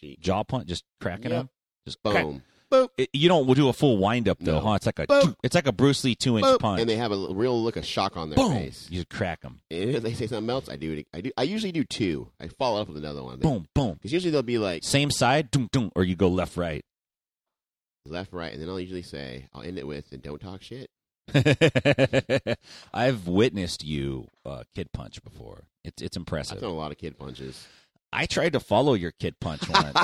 Cheek. Jaw punch. Just cracking Yep. him. Just crack- Boom. It- you don't do a full wind up though, No. huh? It's like a Boom. it's like a Bruce Lee two inch Boop. punch. And they have a real look of shock on their Boom. face. You just crack them. And if they say something else, I do it. I do. I usually do two. I follow up with another one. Boom, boom. Because usually they'll be like Same side, doom, doom, or you go left, right. left, right, and then I'll usually say, I'll end it with, and don't talk shit. <laughs> I've witnessed you uh, kid punch before. It's it's impressive. I've done a lot of kid punches. I tried to follow your kid punch <laughs> once,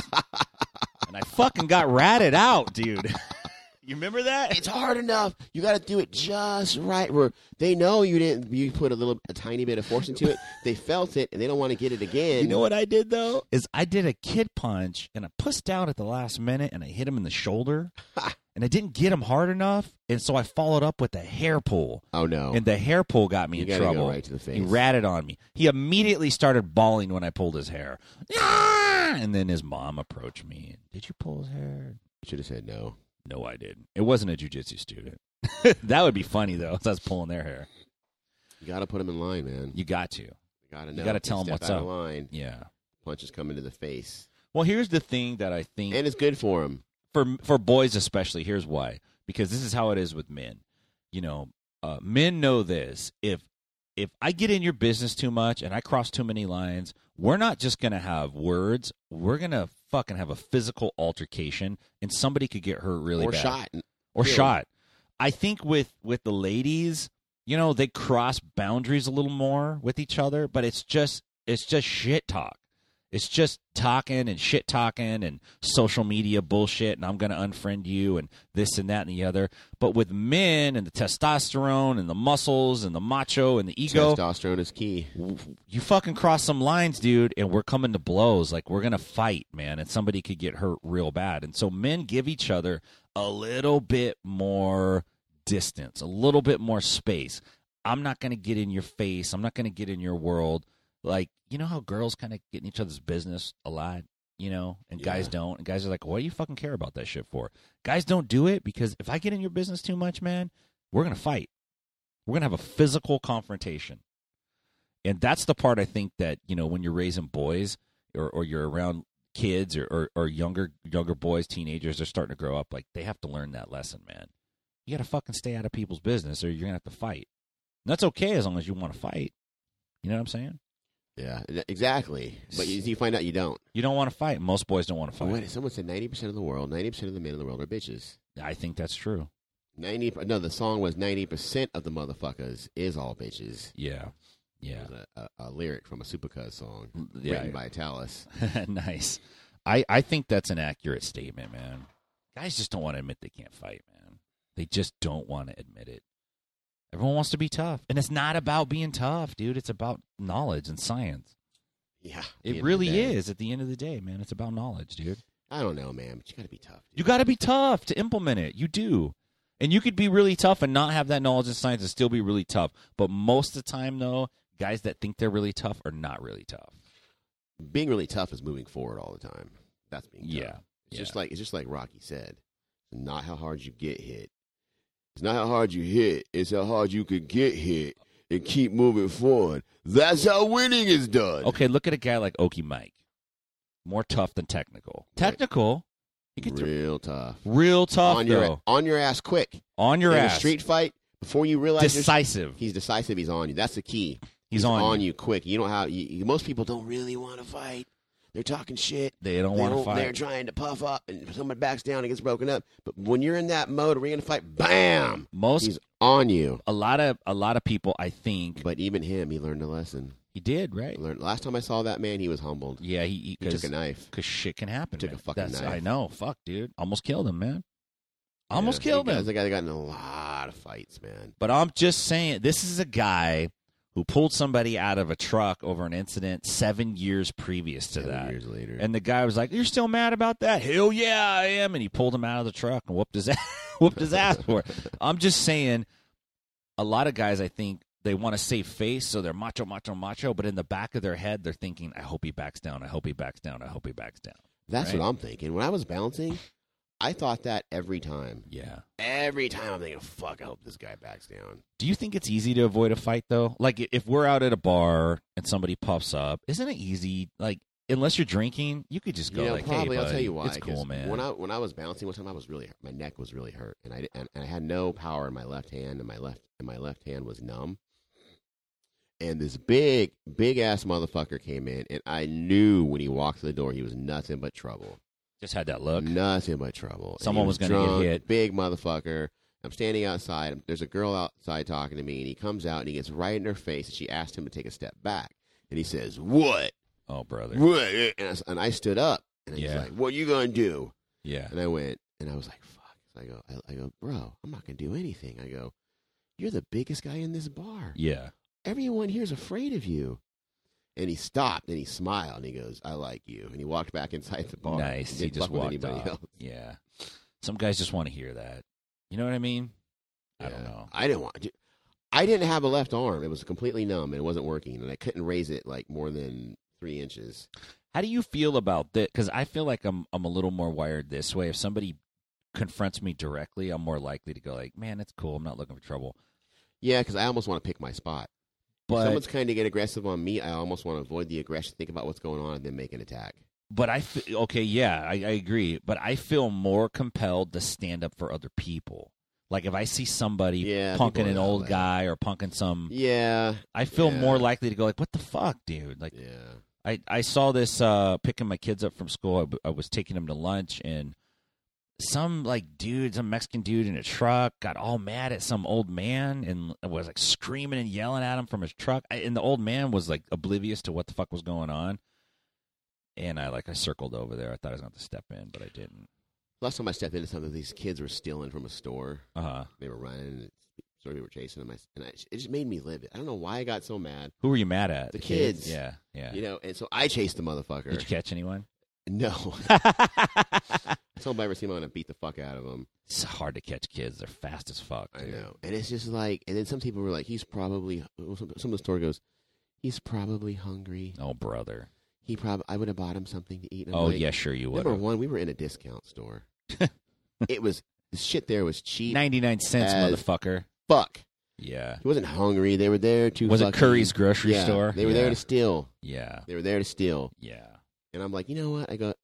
and I fucking got ratted out, dude. <laughs> you remember that? It's hard enough. You got to do it just right. Where they know you didn't, you put a little, a tiny bit of force into it. They felt it, and they don't want to get it again. You know what I did though? Is I did a kid punch and I pushed out at the last minute and I hit him in the shoulder, <laughs> and I didn't get him hard enough, and so I followed up with a hair pull. Oh no! and the hair pull got me You in gotta go trouble. right to the face. He ratted on me. He immediately started bawling when I pulled his hair. <laughs> And then his mom approached me. Did you pull his hair? should have said no. No, I didn't. It wasn't a jujitsu student. <laughs> that would be funny though. If I was pulling their hair. You got to put them in line, man. You got to. gotta know. gotta tell 'em Step what's out up. Of line. Yeah. Punches coming to the face, Well, here's the thing that I think and it's good for him. for for boys especially. Here's why: because this is how it is with men. You know, uh, men know this. If if I get in your business too much and I cross too many lines, we're not just gonna have words. We're gonna fucking have a physical altercation, and somebody could get hurt really or bad shot. or Killed. shot. I think with with the ladies, you know, they cross boundaries a little more with each other, but it's just it's just shit talk. It's just talking and shit talking and social media bullshit and I'm going to unfriend you and this and that and the other. But with men and the testosterone and the muscles and the macho and the ego, Testosterone is key. you fucking cross some lines, dude, and we're coming to blows. Like we're gonna fight, man, and somebody could get hurt real bad. And so men give each other a little bit more distance, a little bit more space. I'm not gonna get in your face. I'm not gonna get in your world. Like you know how girls kind of get in each other's business a lot, you know, and guys don't. And guys are like, "What do you fucking care about that shit for?" Guys don't do it because if I get in your business too much, man, we're gonna fight. We're gonna have a physical confrontation and that's the part I think that you know when you're raising boys or, or you're around kids or, or, or younger younger boys, teenagers, they're starting to grow up. Like they have to learn that lesson, man. You got to fucking stay out of people's business, or you're gonna have to fight. And that's okay as long as you want to fight. You know what I'm saying? Yeah, exactly. But you, you find out you don't. You don't want to fight. Most boys don't want to fight. wait, someone said ninety percent of the world, ninety percent of the men in the world are bitches. I think that's true. Ninety. No, the song was ninety percent of the motherfuckers is all bitches. Yeah, yeah, a, a, a lyric from a Supercuz song mm, yeah. written by Talus. <laughs> nice. I I think that's an accurate statement, man. Guys just don't want to admit they can't fight, man. They just don't want to admit it. Everyone wants to be tough, and it's not about being tough, dude. It's about knowledge and science. Yeah, It end of the really is. At the end of the day, man, it's about knowledge, dude. I don't know, man, but you got to be tough. dude. You got to be tough to implement it. You do. And you could be really tough and not have that knowledge and science and still be really tough. But most of the time, though, guys that think they're really tough are not really tough. being really tough is moving forward all the time. That's being tough. Yeah. It's yeah. just like it's just like Rocky said. Not how hard you get hit. It's not how hard you hit. It's how hard you could get hit and keep moving forward. That's how winning is done. Okay, look at a guy like Okie Mike. More tough than technical. Technical, he throw Real tough. real tough on though. your on your ass quick. on your In ass. a street fight, before you realize Decisive. he's decisive, he's on you. That's the key. He's, on, you. you. quick. You know how you- most people don't really want to fight. They're talking shit. They don't want to don't- They're trying to puff up, and someone backs down and gets broken up. But when you're in that mode, we're gonna fight. Bam! Most He's on you. a lot of a lot of people, I think, But even him, he learned a lesson. he did right. Learned. Last time I saw that man, he was humbled. Yeah, he He took a knife. because shit can happen. Took a fucking That's, knife. I know. Fuck, dude. Almost killed him, man. Almost Yeah, killed him. guy's a guy that got in a lot of fights, man. But I'm just saying, this is a guy who pulled somebody out of a truck over an incident seven years previous to Seven that. years later, And the guy was like, "You're still mad about that? Hell yeah, I am!" And he pulled him out of the truck and whooped his ass, <laughs> whooped his ass for it. I'm just saying, a lot of guys, I think they want to save face, so they're macho, macho, macho. But in the back of their head, they're thinking, "I hope he backs down. I hope he backs down. I hope he backs down." that's right. what I'm thinking. When I was bouncing, I thought that every time. Yeah. Every time I'm thinking, "Fuck, I hope this guy backs down." Do you think it's easy to avoid a fight though? Like if we're out at a bar and somebody puffs up, isn't it easy? Like unless you're drinking, you could just go know, like, probably "Hey, I'll tell you why. It's cool, man." When I when I was bouncing one time, I was really my neck was really hurt, and I di- and I had no power in my left hand, and my left and my left hand was numb. And this big big ass motherfucker came in, and I knew when he walked through the door, he was nothing but trouble. Just had that look. Nothing but trouble. And Someone he was gonna get hit. Big motherfucker. I'm standing outside. There's a girl outside talking to me, and he comes out and he gets right in her face, and she asked him to take a step back, and he says, "What? Oh, brother. What?" And I, and I stood up, and he's Yeah. like, "What you gonna do?" Yeah. And I went, and I was like, "Fuck!" So I go, I, I go, bro, I'm not gonna do anything. I go, you're the biggest guy in this bar. Yeah. Everyone here's afraid of you. And he stopped and he smiled and he goes, "I like you." And he walked back inside the bar. Nice. He He just walked anybody off. else. Yeah. Some guys just want to hear that. You know what I mean? I don't know. I didn't want. To, I didn't have a left arm. It was completely numb and it wasn't working, and I couldn't raise it like more than three inches. How do you feel about that? Because I feel like I'm I'm a little more wired this way. If somebody confronts me directly, I'm more likely to go like, "Man, it's cool. I'm not looking for trouble." Yeah, because I almost want to pick my spot. But someone's kind of get aggressive on me, I almost want to avoid the aggression, think about what's going on, and then make an attack. but I fe- okay, yeah, I, I agree. But I feel more compelled to stand up for other people. Like if I see somebody Yeah, punking an old guy or punking some, Yeah, I feel yeah. more likely to go like, "What the fuck, dude?" Like yeah. I, I saw this uh, picking my kids up from school. I was taking them to lunch, and some like dude, some Mexican dude in a truck, got all mad at some old man and was like screaming and yelling at him from his truck. I, and the old man was like oblivious to what the fuck was going on. And I like I circled over there. I thought I was going to step in, but I didn't. Last time I stepped into something, these kids were stealing from a store. Uh huh. They were running, and sort of were chasing them. I, and I, it just made me live it. I don't know why I got so mad. Who were you mad at? The kids. Yeah, yeah. You know, and so I chased the motherfucker. Did you catch anyone? No. <laughs> <laughs> I told him if I ever see I'm going to beat the fuck out of him. it's hard to catch kids. They're fast as fuck. I know. And it's just like, and then some people were like, he's probably, some, some of the store goes, he's probably hungry. Oh, brother. He probably, I would have bought him something to eat. Oh, like, yeah, sure you would. Number one, we were in a discount store. <laughs> it was, the shit there was cheap. 99 cents, motherfucker. Fuck. Yeah. He wasn't hungry. They were there to. Was it Curry's grocery yeah, store? They were yeah. there to steal. Yeah. They were there to steal. Yeah. And I'm like, you know what? I go.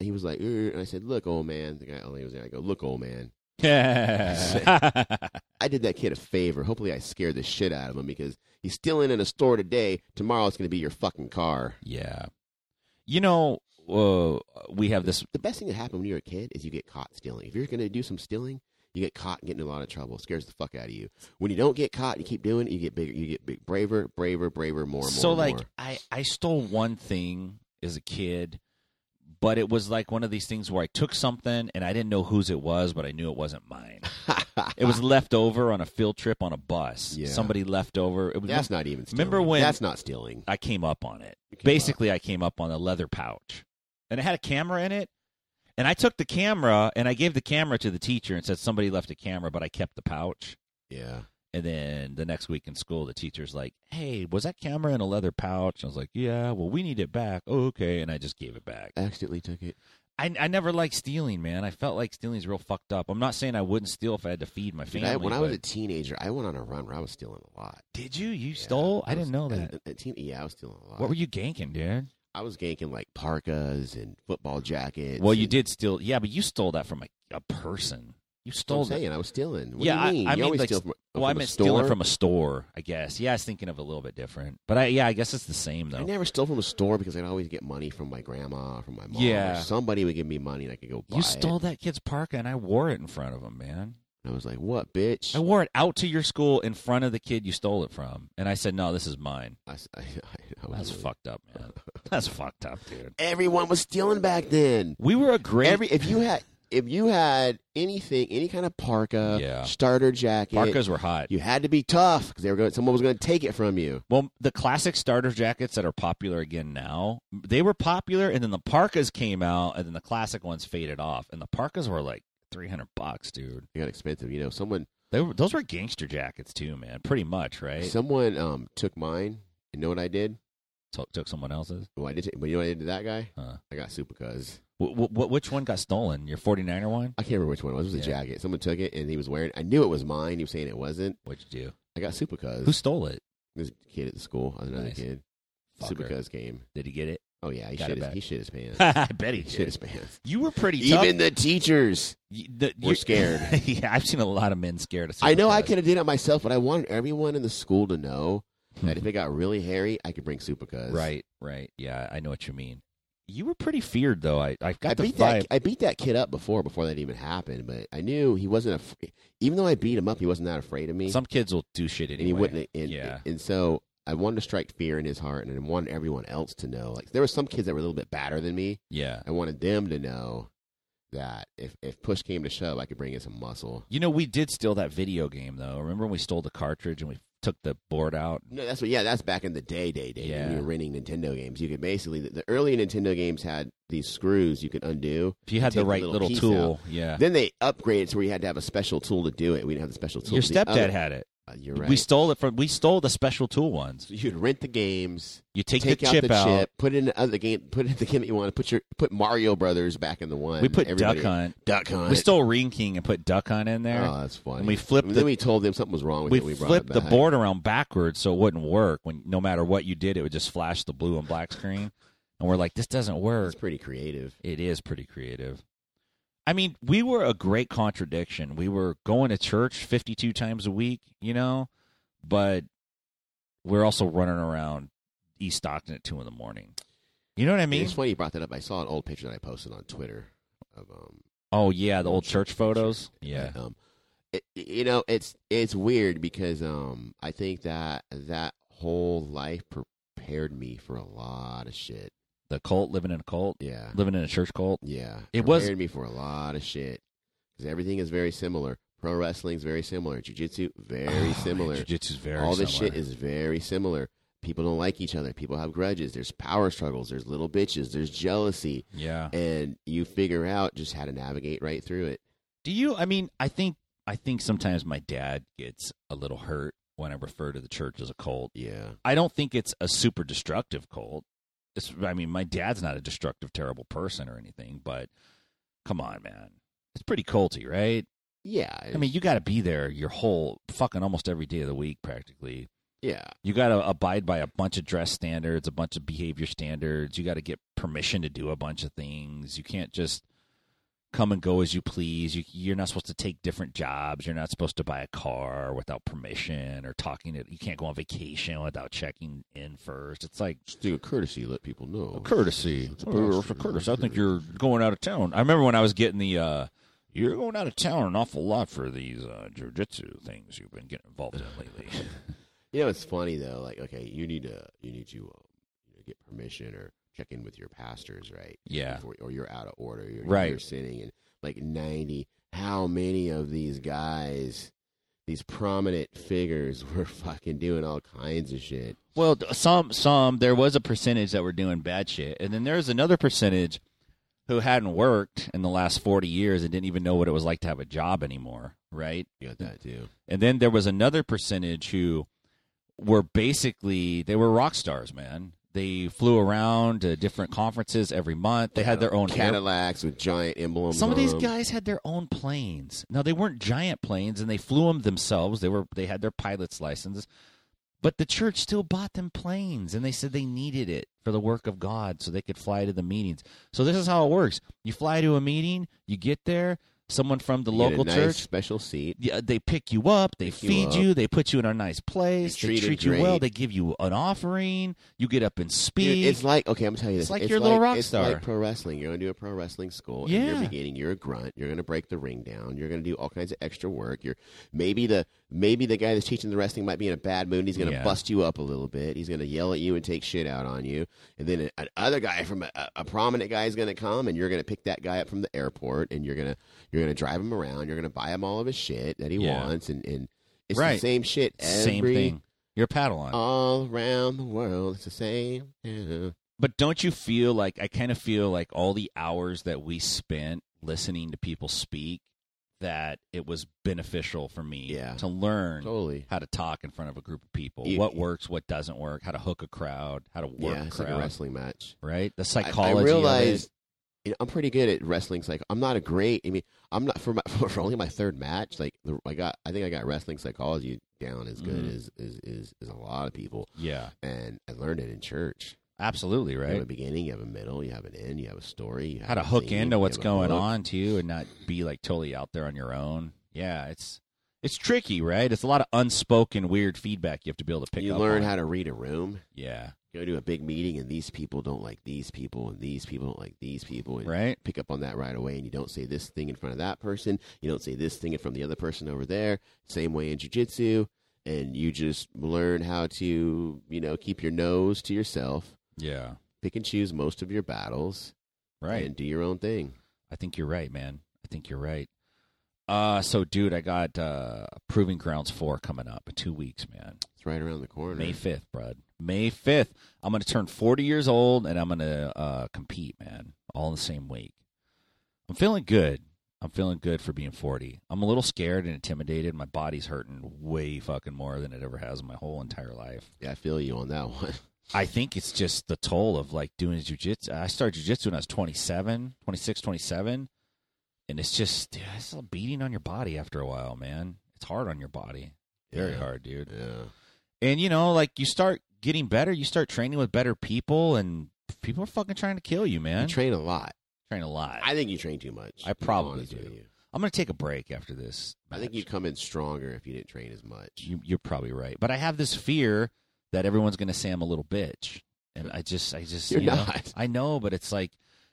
He was like, "Er," and I said, look, old man. The guy, he was there. I go, look, old man. yeah. I did that kid a favor. Hopefully, I scared the shit out of him because he's stealing in a store today. Tomorrow, it's going to be your fucking car. Yeah, you know, uh, we have this. The best thing that happened when you're a kid is you get caught stealing. If you're going to do some stealing, you get caught and get in a lot of trouble. It scares the fuck out of you. When you don't get caught, you keep doing it. You get bigger. You get big, braver, braver, braver, more and more. so, like, more. I, I stole one thing as a kid, but it was like one of these things where I took something and I didn't know whose it was, but I knew it wasn't mine. <laughs> it was left over on a field trip on a bus. Yeah. Somebody left over. It was That's not even. Stealing. Remember when- That's not stealing. I came up on it. Basically, I came up on a leather pouch, and it had a camera in it. And I took the camera and I gave the camera to the teacher and said somebody left a camera, but I kept the pouch. Yeah. And then the next week in school, the teacher's like, "Hey, was that camera in a leather pouch?" I was like, "Yeah." Well, we need it back. Oh, okay. And I just gave it back. Accidentally took it. I I never liked stealing, man. I felt like stealing is real fucked up. I'm not saying I wouldn't steal if I had to feed my Dude, family. I, when I was but- a teenager, I went on a run where I was stealing a lot. did you? You Yeah, stole? I, was- didn't know that. a- a teen- yeah, I was stealing a lot. What were you ganking, dude? I was ganking like parkas and football jackets. Well, you and- did steal. Yeah, but you stole that from a, a person. You That's what stole I'm that. saying I was stealing. What Yeah, do I- you mean? I you mean, always like, steal from, Well, I meant store. stealing from a store, I guess. Yeah, I was thinking of a little bit different. But I, yeah, I guess it's the same though. I never stole from a store because I'd always get money from my grandma, from my mom. Yeah. or somebody would give me money and I could go buy You stole it. that kid's parka, and I wore it in front of him, man. I was like, "What, bitch?" I wore it out to your school in front of the kid you stole it from, and I said, "No, this is mine." I, <laughs> I- I That's really- fucked up, man. <laughs> That's fucked up, dude. Everyone was stealing back then. We were a great. Every if you had if you had anything, any kind of parka, Yeah. starter jacket, parkas were hot. you had to be tough because they were going. Someone was going to take it from you. Well, the classic starter jackets that are popular again now, they were popular, and then the parkas came out, and then the classic ones faded off, and the parkas were like three hundred bucks, dude. They got expensive. You know, someone They were, those were gangster jackets too, man. Pretty much, right? someone um took mine. You know what I did? took, took someone else's. Well, I did. But you know what I did to that guy? Huh. I got super Wh- wh- which one got stolen? Your 49er one? I can't remember which one it was. It was a jacket. Someone took it and he was wearing. I knew it was mine. He was saying it wasn't. What'd you do? I got super cuz. Who stole it? this kid at the school? Another Nice. kid. Super Fucker. cuz came. Did he get it? Oh yeah, he Got shit. His, he shit his <laughs> pants. I bet he he shit his pants. You were pretty tough. Even the teachers. Y- the, were scared. <laughs> yeah, I've seen a lot of men scared of I know I could have did it myself, but I wanted everyone in the school to know Hmm. that if it got really hairy, I could bring super cuz. Right, right. Yeah, I know what you mean. You were pretty feared, though. I, I got I beat vibe. that. I beat that kid up before before that even happened, but I knew he wasn't. Af- even though I beat him up, he wasn't that afraid of me, Some kids will do shit anyway. and he wouldn't. And, yeah. and so I wanted to strike fear in his heart, and I wanted everyone else to know. Like there were some kids that were a little bit badder than me. Yeah. I wanted them to know that if if push came to shove, I could bring in some muscle. You know, we did steal that video game, though. Remember when we stole the cartridge and we took the board out? No, that's what. Yeah, that's back in the day, day, day. When Yeah. you were renting Nintendo games, you could basically the, the early Nintendo games had these screws you could undo. If you had the right little little, tool, yeah. Then they upgraded to where you had to have a special tool to do it. We didn't have the special tool. Your stepdad other- had it. Uh, you're right. We stole it from. We stole the special tool ones. So you'd rent the games, You take, take, the out chip the out. chip, put it in the other game, put in the game that you want to put your put Mario Brothers back in the one. We put Everybody- Duck Hunt. Duck Hunt. We stole Ring King and put Duck Hunt in there. Oh, that's funny. And we flipped And the- then we told them something was wrong with we it. We flipped the board around backwards so it wouldn't work. When no matter what you did, it would just flash the blue and black screen. And we're like, this doesn't work. It's pretty creative. It is pretty creative. I mean, we were a great contradiction. We were going to church 52 times a week, you know, but we're also running around East Stockton at 2 in the morning. You know what I mean? it's funny you brought that up. I saw an old picture that I posted on Twitter of um Oh, yeah, the old church photos. Yeah. Um, it, you know, it's it's weird because um I think that that whole life prepared me for a lot of shit. The cult, living in a cult, Yeah. living in a church cult. Yeah, It was- prepared me for a lot of shit because everything is very similar. Pro wrestling's very similar. Jiu-jitsu very oh, similar. Jiu-jitsu's very All this similar. shit is very similar. People don't like each other. People have grudges. There's power struggles. There's little bitches. There's jealousy, Yeah. and you figure out just how to navigate right through it. Do you? I mean, I think I think sometimes my dad gets a little hurt when I refer to the church as a cult. Yeah, I don't think it's a super destructive cult. It's, I mean, my dad's not a destructive, terrible person or anything, but come on, man, it's pretty culty, right? yeah. I mean, you got to be there your whole fucking almost every day of the week, practically. yeah. You got to abide by a bunch of dress standards, a bunch of behavior standards. You got to get permission to do a bunch of things. You can't just come and go as you please. You, you're not supposed to take different jobs. You're not supposed to buy a car without permission or talking to. You can't go on vacation without checking in first. It's like Just do a courtesy. Let people know. a courtesy. It's a pastor. it's courtesy. I think you're going out of town. I remember when I was getting the. uh you're going out of town an awful lot for these uh, jujitsu things you've been getting involved in lately. <laughs> You know, it's funny though. Like, okay, you need to you need to um, get permission or check in with your pastors, right? Yeah. Before, or you're out of order. You're, Right. You're sitting and like ninety. How many of these guys, these prominent figures, <laughs> were fucking doing all kinds of shit? Well, some some there was a percentage that were doing bad shit, and then there's another percentage who hadn't worked in the last 40 years and didn't even know what it was like to have a job anymore, right? You got that too. And then there was another percentage who were basically they were rock stars, man. They flew around to different conferences every month. They had their own Cadillacs with giant emblems. Some of on these them. guys had their own planes. Now they weren't giant planes, and they flew them themselves. They were they had their pilot's licenses, but the church still bought them planes, and they said they needed it for the work of God, so they could fly to the meetings. So this is how it works: you fly to a meeting, you get there, someone from the You local nice church. special seat. Yeah, they pick you up, they Pick you feed up. you, they put you in a nice place, You're they treat you well, they give you an offering, you get up and Dude, speak. it's like okay, I'm gonna tell you this. It's like you're a little rock it's star. like pro wrestling. You're gonna do a pro wrestling school. Yeah. beginning, you're a grunt. You're gonna break the ring down. You're gonna do all kinds of extra work. You're maybe the maybe the guy that's teaching the wrestling might be in a bad mood. He's gonna Yeah. bust you up a little bit. He's gonna yell at you and take shit out on you. And then another guy from a, a prominent guy is gonna come, and you're gonna pick that guy up from the airport, and you're gonna you're gonna drive him around. You're gonna buy him all of his shit that he Yeah. wants, and and it's Right. the same shit. same thing. You're a Padawan. all around the world. It's the same. Yeah. But don't you feel like I kind of feel like all the hours that we spent listening to people speak that it was beneficial for me Yeah. to learn Totally. how to talk in front of a group of people. You- what works, what doesn't work, how to hook a crowd, how to work yeah, a it's like a wrestling match. right? The I- psychology I, realized of you know, I'm pretty good at wrestling. Psych. I'm not a great. I mean, I'm not for my <laughs> for only my third match. Like the, I got, I think I got wrestling psychology down as good Mhm. as, as as as a lot of people. Yeah, and I learned it in church. absolutely, right. You have a beginning, you have a middle, you have an end, you have a story. You have How to hook theme, into what's going hook. on too and not be like totally out there on your own. Yeah, it's it's tricky, right? It's a lot of unspoken weird feedback you have to be able to pick You up learn on. how to read a room. Yeah, Go to a big meeting, and these people don't like these people, and these people don't like these people, and right? pick up on that right away and you don't say this thing in front of that person you don't say this thing in front of the other person over there same way in jiu-jitsu and you just learn how to you know keep your nose to yourself Yeah. pick and choose most of your battles Right. and do your own thing I think you're right, man. I think you're right. Uh so dude, I got uh Proving Grounds 4 coming up in 2 weeks, man. it's right around the corner May 5th, bud. May 5th. I'm going to turn 40 years old and I'm going to uh compete, man, all in the same week. I'm feeling good. I'm feeling good for being 40. I'm a little scared and intimidated. My body's hurting way fucking more than it ever has in my whole entire life. Yeah, I feel you on that one. <laughs> I think it's just the toll of like doing jujitsu. I started jujitsu when I was 27, 26, 27. And it's just, dude, it's a beating on your body after a while, man. It's hard on your body. Very Yeah. hard, dude. Yeah. And you know, like you start getting better, you start training with better people, and people are fucking trying to kill you, man. You train a lot. train a lot. I think you train too much. I probably do. I'm gonna take a break after this. I think you'd come in stronger if you didn't train as much. you, you're probably right, but I have this fear that everyone's gonna say I'm a little bitch, and I just, I just, You're you know, not. I know, but it's like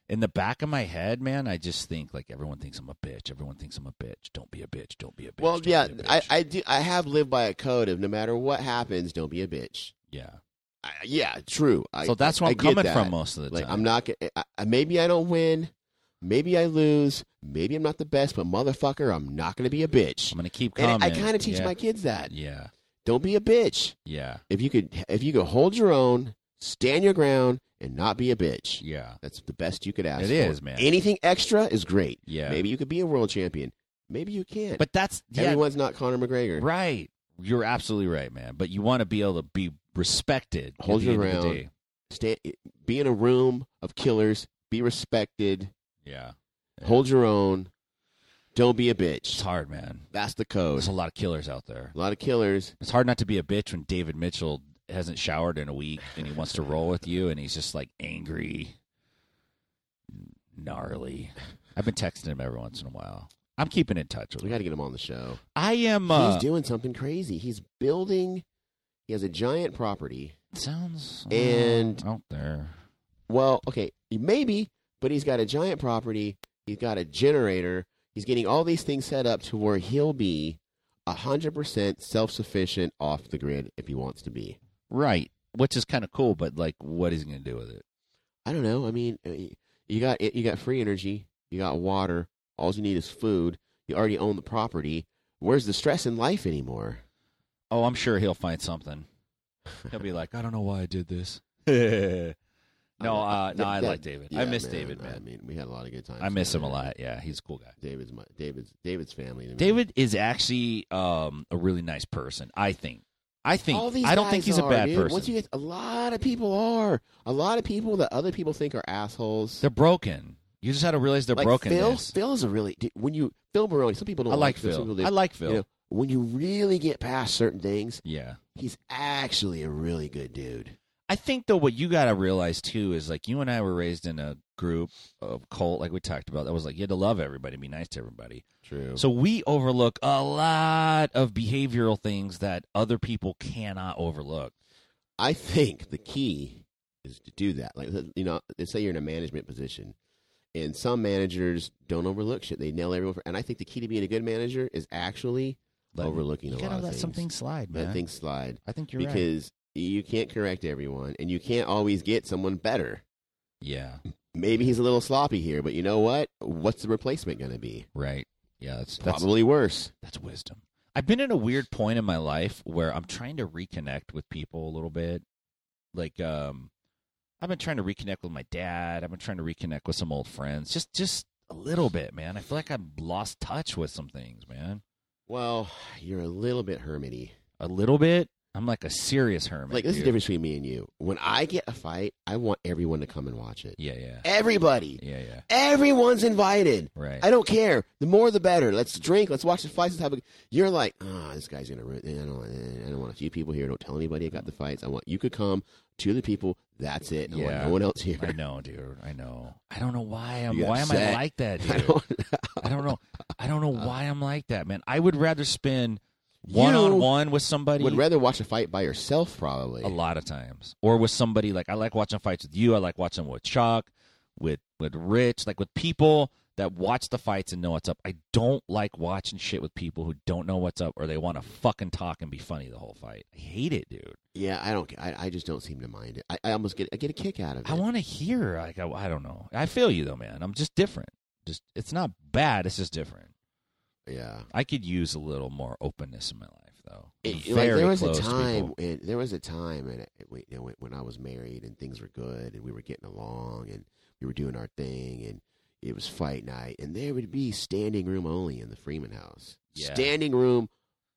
in the back of my head, man. I just think like everyone thinks I'm a bitch. Everyone thinks I'm a bitch. Don't be a bitch. Don't be a bitch. well, don't yeah, a I, bitch. I do. I have lived by a code of no matter what happens, don't be a bitch. yeah. I, yeah, true. I, So that's where I'm coming that. from most of the Like time. I'm not. gonna- I, maybe I don't win. Maybe I lose. Maybe I'm not the best, but motherfucker, I'm not going to be a bitch. I'm gonna keep And coming. I, kind of teach yeah. my kids that. Yeah, Don't be a bitch. yeah, If you could, if you could hold your own, stand your ground, and not be a bitch. yeah, That's the best you could ask. It for. is, man. Anything extra is great. yeah. Maybe you could be a world champion. Maybe you can't. But that's yeah, everyone's not Conor McGregor. right. You're absolutely right, man. But you want to be able to be respected. at Hold the your end of the ground. day. Stay, be in a room of killers. Be respected. Yeah, Yeah. Hold your own. Don't be a bitch. it's bitch. hard, man. That's the code. There's a lot of killers out there. A lot of killers. It's hard not to be a bitch when David Mitchell hasn't showered in a week and he wants to roll with you and he's just like angry, gnarly. I've been texting him every once in a while. I'm keeping in touch with We him. got to get him on the show. I am. Uh, He's doing something crazy. He's building. He has a giant property. sounds And- uh, out there. Well, okay, maybe, but he's got a giant property. He's got a generator. He's getting all these things set up to where he'll be hundred percent self-sufficient off the grid if he wants to be. Right, which is kind of cool, but like, what is he going to do with it? I don't know. I mean, uh, you got you got free energy. You got water. All you need is food. You already own the property. Where's the stress in life anymore? Oh, I'm sure he'll find something. He'll be like, <laughs> I don't know why I did this. <laughs> no, uh, no, I like David. yeah, I miss David, man. I mean, we had a lot of good times. I miss him a lot. Yeah, he's a cool guy. David's my David's David's family. David is actually um, a really nice person. I think. I think. All these I don't think he's a bad dude. person. Once you get a lot of people are a lot of people that other people think are assholes. They're broken. You just had to realize they're like broken. Phil. Phil is a really dude, when you Phil Baroni. Some people don't I like Phil. Phil. do. I like Phil. You know, when you really get past certain things, yeah. he's actually a really good dude. I think though what you got to realize too is like you and I were raised in a group of cult like we talked about that was like you had to love everybody, be nice to everybody. True. So we overlook a lot of behavioral things that other people cannot overlook. I think the key is to do that. Like you know, let's say you're in a management position, and some managers don't overlook shit. They nail everyone. For, and I think the key to being a good manager is actually Let- overlooking you a gotta lot of let things. something slide, man. Let things slide I think you're right. because you can't correct everyone, and you can't always get someone better. Yeah, Maybe he's a little sloppy here, but you know what? What's the replacement going to be? right. Yeah, that's that's Probably worse. That's wisdom. I've been in a weird point in my life where I'm trying to reconnect with people a little bit. Like um I've been trying to reconnect with my dad. I've been trying to reconnect with some old friends. Just just a little bit, man. I feel like I've lost touch with some things, man. Well, you're a little bit hermity. A little bit. I'm like a serious hermit. Like this is the dude. difference between me and you. When I get a fight, I want everyone to come and watch it. Yeah, yeah. Everybody. Yeah, yeah. Everyone's invited. Right. I don't care. The more, the better. Let's drink. Let's watch the fights. Let's have a. You're like, oh, this guy's gonna ruin. Eh, I don't. want- I don't want a few people here. Don't tell anybody I got the fights. I want you could come. Two of the people. That's it. I Yeah. want no one else here. I know, dude. I know. I don't know why I'm why am I like that, <laughs> I dude? don't. I don't know. I don't know <laughs> Uh, why I'm like that, man. I would rather spend one on one with somebody Would rather watch a fight by yourself, probably. a lot of times, or with somebody like I like watching fights with you. I like watching with Chuck, with with Rich, like with people that watch the fights and know what's up. I don't like watching shit with people who don't know what's up or they want to fucking talk and be funny the whole fight. I hate it, dude. Yeah, I don't. I, I just don't seem to mind it. I, I almost get. I get a kick out of it. I want to hear like I, I don't know. I feel you though, man. I'm just different. Just it's not bad. It's just different. Yeah. I could use a little more openness in my life, though. It- like there was a time when there was a time and you know, when, I was married and things were good and we were getting along and we were doing our thing and it was fight night, and there would be standing room only in the Freeman House. Yeah. Standing room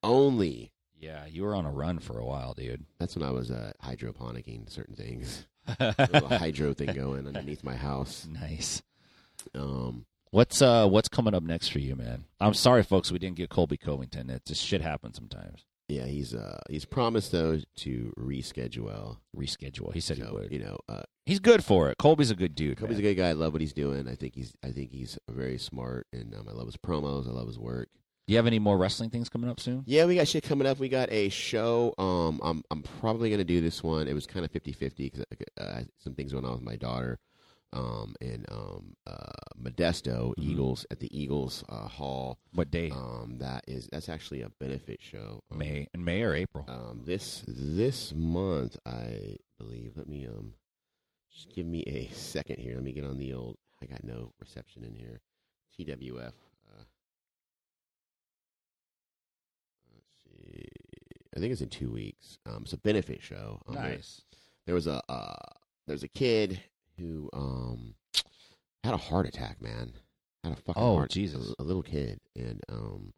only. Yeah, you were on a run for a while, dude. That's when I was uh, hydroponicking certain things. A <laughs> little hydro thing going underneath my house. nice. Um, What's uh what's coming up next for you, man? I'm sorry, folks, we didn't get Colby Covington. It just shit happens sometimes. yeah, he's uh, he's promised though to reschedule. Reschedule. He said he would. you know, uh, He's good for it. Colby's a good dude. Colby's a good guy. I love what he's doing. I think he's I think he's very smart, and um, I love his promos. I love his work. Do you have any more wrestling things coming up soon? Yeah, we got shit coming up. We got a show. Um, I'm I'm probably gonna do this one. It was kind of 50-50 because uh, some things going on with my daughter. Um, and um, uh, Modesto Mhm. Eagles at the Eagles uh, Hall. What day? Um, that is that's actually a benefit show. Um, May in May or April? Um, this this month, I believe. Let me um, just give me a second here. Let me get on the old. I got no reception in here. TWF. Uh, let's see. I think it's in two weeks. Um, it's a benefit show. Um, there- nice. There was a uh, there's a kid who um had a heart attack. Man, had a fucking Oh, heart. Jesus. A, a little kid, and um,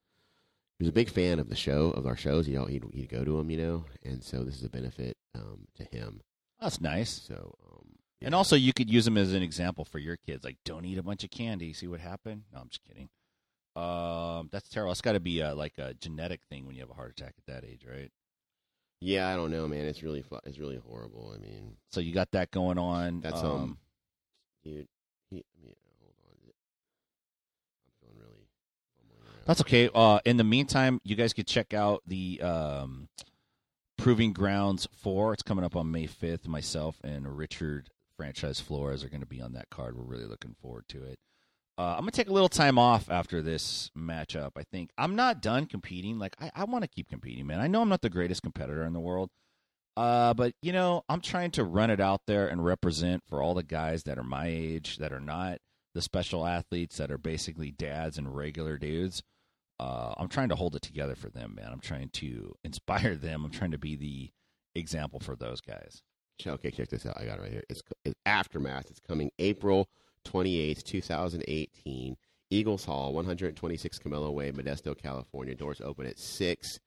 he was a big fan of the show of our shows. You know, he'd he'd go to them, you know, and so this is a benefit um to him. That's nice. So um, And also, you could use them as an example for your kids. Like, don't eat a bunch of candy. See what happened? No, I'm just kidding. Um, that's terrible. It's got to be a, like a genetic thing when you have a heart attack at that age, right? Yeah, I don't know, man. It's really fu- it's really horrible. I mean, So you got that going on. That's, um, um, dude, he, yeah, hold on. I'm feeling really. That's okay. Uh, in the meantime, you guys could check out the um, Proving Grounds 4. It's coming up on May 5th. Myself and Richard Franchise Flores are going to be on that card. We're really looking forward to it. Uh, I'm going to take a little time off after this matchup. I think I'm not done competing. Like, I, I want to keep competing, man. I know I'm not the greatest competitor in the world. Uh, but, you know, I'm trying to run it out there and represent for all the guys that are my age, that are not the special athletes, that are basically dads and regular dudes uh, I'm trying to hold it together for them, man. I'm trying to <laughs> inspire them. I'm trying to be the example for those guys. Okay, check this out. I got it right here. It's, it's Aftermath. It's coming April 28th, 2018. Eagles Hall, 126 Camelo Way, Modesto, California. Doors open at 6.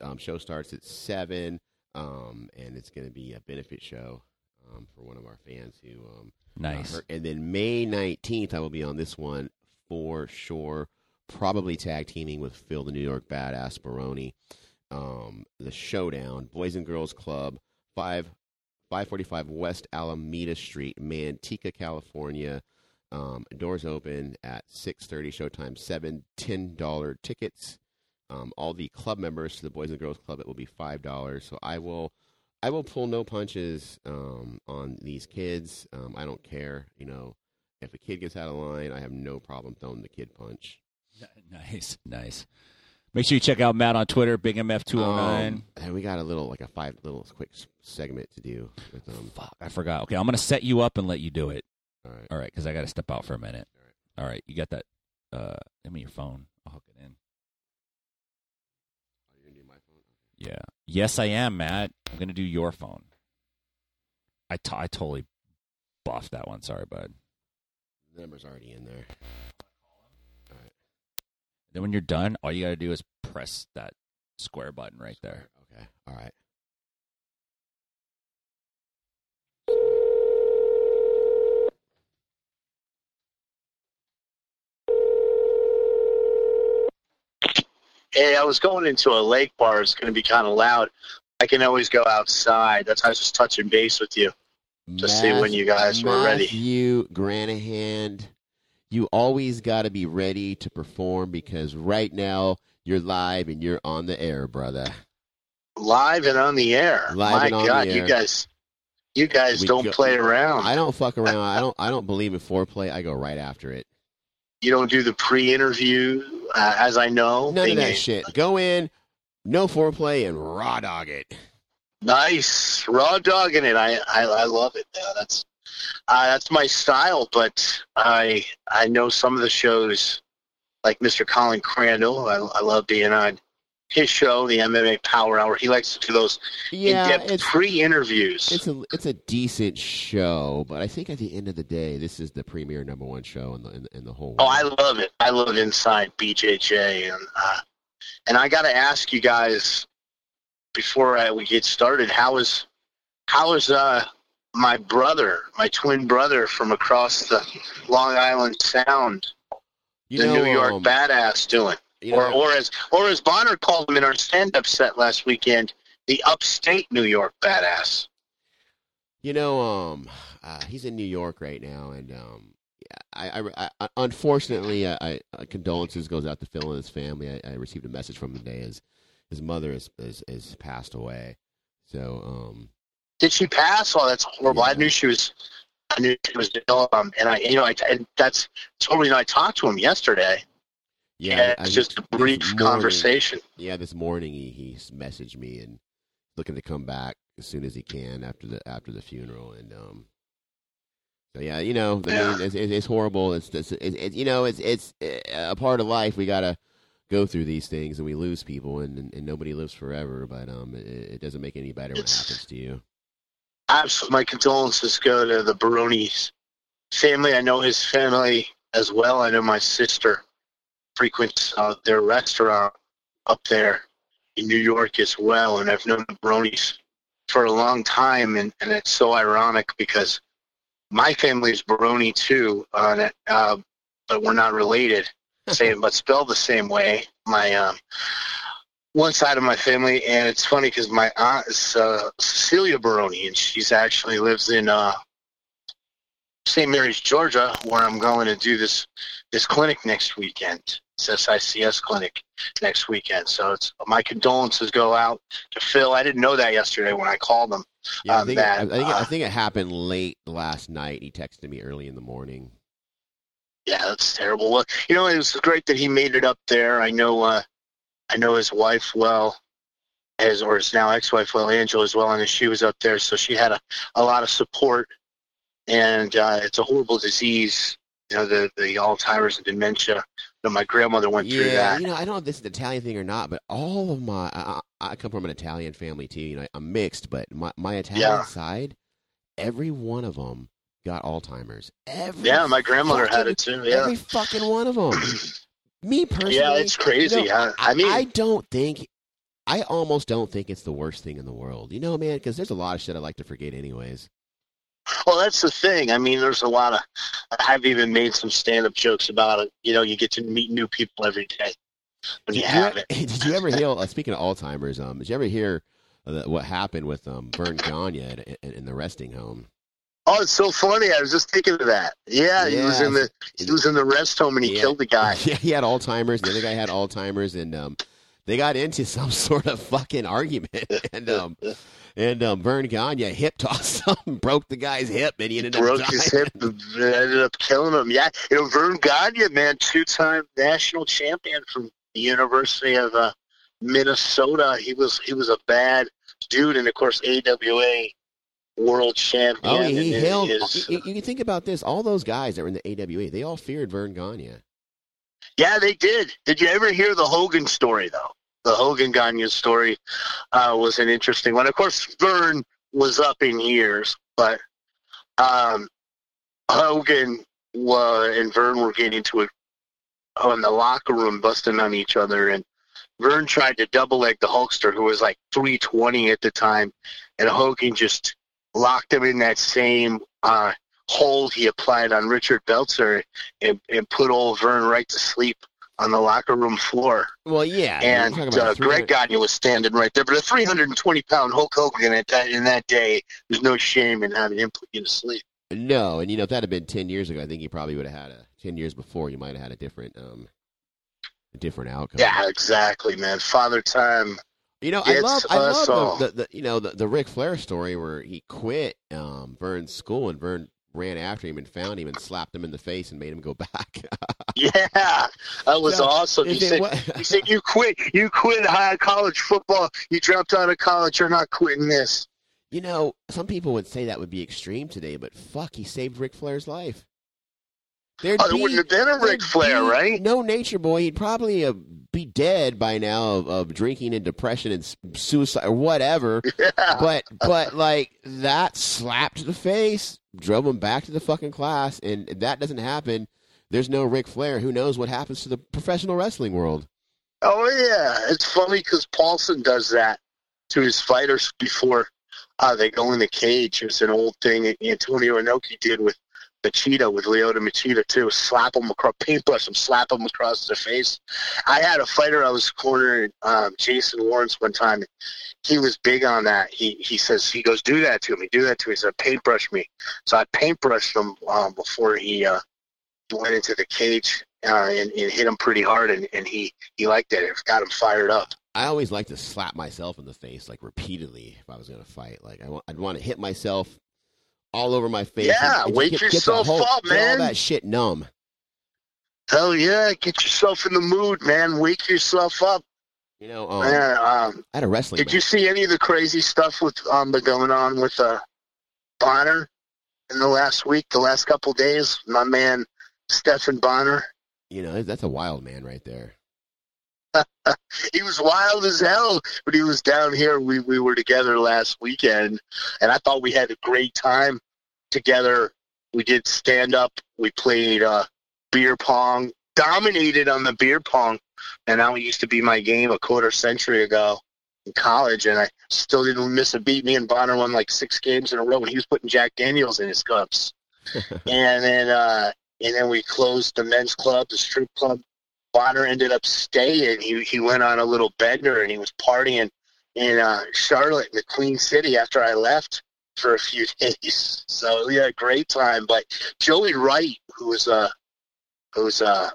Um, show starts at 7. Um, and it's going to be a benefit show um, for one of our fans who um, Nice. And then May 19th, I will be on this one for sure. Probably tag teaming with Phil, the New York Badass Baroni. Um, the Showdown, Boys and Girls Club, 5 545 West Alameda Street, Manteca, California. Um, doors open at 6:30. Showtime seven ten dollar tickets. Um, all the club members to the Boys and Girls Club it will be five dollars. So I will, I will pull no punches um, on these kids. Um, I don't care. You know, if a kid gets out of line, I have no problem throwing the kid punch. Nice. Nice. Make sure you check out Matt on Twitter, Big MF209. Um, and we got a little like a five little quick segment to do with them. Fuck, I forgot. Okay, I'm going to set you up and let you do it. All right. All right, because I got to step out for a minute. All right, you got that. Uh, give me your phone. I'll hook it in. Are you gonna do my phone? Yeah. Yes, I am, Matt. I'm going to do your phone. I, t- I totally buffed that one. Sorry, bud. The number's already in there. All right. Then when you're done, all you got to do is press that square button right there. Okay. All right. Hey, I was going into a lake bar. It's going to be kind of loud. I can always go outside. That's why I was just touching base with you. To see when you guys were ready. Matthew Granahan, you always got to be ready to perform because right now you're live and you're on the air, brother. Live and on the air. Live My and on God, you guys, you guys We don't go- play around. I don't fuck around. I don't. I don't believe in foreplay. I go right after it. you don't do the pre-interview, uh, as I know. None of that shit. Go in, no foreplay, and raw dog it. Nice, raw dogging it. I I, I love it. That's uh, that's my style. But I I know some of the shows, like Mr. Colin Crandall. I, I love being on his show, the MMA Power Hour. He likes to do those Yeah, in-depth pre-interviews. it's a it's a decent show, but I think at the end of the day, this is the premier number one show in the in, the- in the whole. Oh. I love it. I love Inside BJJ, and uh, and I got to ask you guys before I, we get started, how is how is uh my brother, my twin brother from across the Long Island Sound, you the know, New York um, badass, doing? or know, or as or as Bonnar called him in our stand-up set last weekend, the upstate New York badass. You know, um, uh, he's in New York right now, and um, I, I, I unfortunately, I, I uh, condolences goes out to Phil and his family. I, I received a message from him today. His his mother has is, is passed away. So, um, Did she pass? Oh, that's horrible. I knew she was. I knew she was ill, um, and I, you know, I, and that's totally. I talked to him yesterday. yeah, it's just a brief morning- conversation. Yeah, this morning he he messaged me and looking to come back as soon as he can after the after the funeral, and um. So yeah, you know, I Yeah. mean, it's, it's, it's horrible. It's, it's, it's, you know, it's it's uh, a part of life. We gotta go through these things, and we lose people, and, and, and nobody lives forever. But um, it, it doesn't make any better when it happens to you. Absolutely, my condolences go to the Baroni's family. I know his family as well. I know my sister frequents uh, their restaurant up there in New York as well, and I've known the Baroni's for a long time, and, and it's so ironic because my family's Baroni too, uh, uh, but we're not related, <laughs> same but spelled the same way. My um, one side of my family, and it's funny because my aunt is uh, Cecilia Baroni, and she's actually lives in uh, St. Mary's, Georgia, where I'm going to do this this clinic next weekend. It's SICS clinic next weekend. So it's my condolences go out to Phil. I didn't know that yesterday when I called him. Yeah, I Um, think, it, I, that, think it, I uh, think it happened late last night. He texted me early in the morning. Yeah, that's terrible. Well, you know, it was great that he made it up there. I know, uh, I know his wife well, as or his now ex-wife well, Angela as well, and she was up there, so she had a, a lot of support. And uh, it's a horrible disease, you know, the the Alzheimer's and dementia. Know, my grandmother went through Yeah, that. you know, I don't know if this is an Italian thing or not, but all of my, I, I come from an Italian family too. You know, I'm mixed, but my my Italian Yeah. side, every one of them got Alzheimer's. Every Yeah, my grandmother had it too. Yeah, Every fucking one of them. <clears throat> Me personally, yeah, it's crazy. you know, huh? I mean, I don't think, I almost don't think it's the worst thing in the world. You know, man, because there's a lot of shit I like to forget, anyways. Well, that's the thing. I mean, there's a lot of. I've even made some stand-up jokes about it. You know, you get to meet new people every day when you Did have you, it. <laughs> did you ever hear? Uh, speaking of Alzheimer's, um, did you ever hear uh, what happened with um Vern Gagne in, in the resting home? Oh, it's so funny. I was just thinking of that. Yeah, he was in the he was in the rest home and he Yeah. killed the guy. <laughs> Yeah, he had Alzheimer's. The other guy had Alzheimer's, and um, they got into <laughs> some sort of fucking argument, <laughs> and um, and um, Vern Gagne hip tossed him, broke the guy's hip, and he ended up Broke his hip, ended up killing him. Yeah, you know, Vern Gagne, man, two-time national champion from the University of uh, Minnesota. He was he was a bad dude, and of course, AWA world champion. Oh, he, he held. his- You, you can think about this. All those guys that were in the AWA, they all feared Vern Gagne. Yeah, they did. Did you ever hear the Hogan story though? The Hogan Gagne story uh, was an interesting one. Of course, Vern was up in years, but um, Hogan and Vern were getting into it in the locker room, busting on each other, and Vern tried to double leg the Hulkster, who was like 320 at the time, and Hogan just locked him in that same uh, hold he applied on Richard Belzer and, and put old Vern right to sleep on the locker room floor. Well, yeah, And uh, about Greg 300 Gagne was standing right there. But a 320 pound Hulk Hogan at that, in that day, there's no shame in having him put you to sleep. No, and you know if that had been ten years ago, I think he probably would have had a ten years before. You might have had a different, um, a different outcome. Yeah, exactly, man. Father Time. You know, I love, I us all. love the, the, the, you know, the, the Ric Flair story where he quit um, Vern's school and Vern ran after him and found him and slapped him in the face and made him go <laughs> back. Yeah, that was So, awesome. He said, he said, "You quit. You quit high college football. You dropped out of college. You're not quitting this." you know, some people would say that would be extreme today, but fuck, he saved Ric Flair's life. There'd Oh, there wouldn't have been a Ric Flair, right? No Nature Boy. He'd probably uh, be dead by now of, of drinking and depression and suicide or whatever. <laughs> Yeah. But but like that slap to the face drove him back to the fucking class, and that doesn't happen. There's no Ric Flair. Who knows what happens to the professional wrestling world? Oh yeah, it's funny because Paulson does that to his fighters before uh, they go in the cage. It's an old thing Antonio Inoki did with Machida, with Lyoto Machida too. Slap him across, paintbrush him, slap him across the face. I had a fighter I was cornering, um, Jason Lawrence, one time. He was big on that. He he says he goes, do that to me, do that to me. He said, paintbrush me. So I paintbrushed him um, before he uh, went into the cage uh, and, and hit him pretty hard, and, and he he liked it. It got him fired up. I always like to slap myself in the face like repeatedly if I was going to fight. Like I I'd want to hit myself all over my face. Yeah, and, and wake get, get yourself whole- up, get all that shit numb. Hell yeah, get yourself in the mood, man. Wake yourself up. You know, um, man, um, I had a wrestling. did you see any of the crazy stuff with um going on with uh Bonnar in the last week, the last couple days? My man Stephan Bonnar. You know, that's a wild man right there. <laughs> He was wild as hell when he was down here. We we were together last weekend, and I thought we had a great time together. We did stand up. We played uh, beer pong. Dominated on the beer pong, and that used to be my game a quarter century ago in college, and I still didn't miss a beat. Me and Bonnar won like six games in a row, and he was putting Jack Daniels in his cups. <laughs> and then uh, and then we closed the men's club, the strip club. Bonnar ended up staying. He he went on a little bender and he was partying in uh, Charlotte, the Queen City, after I left for a few <laughs> days. So we had a great time. But Joey Wright, who was a who's a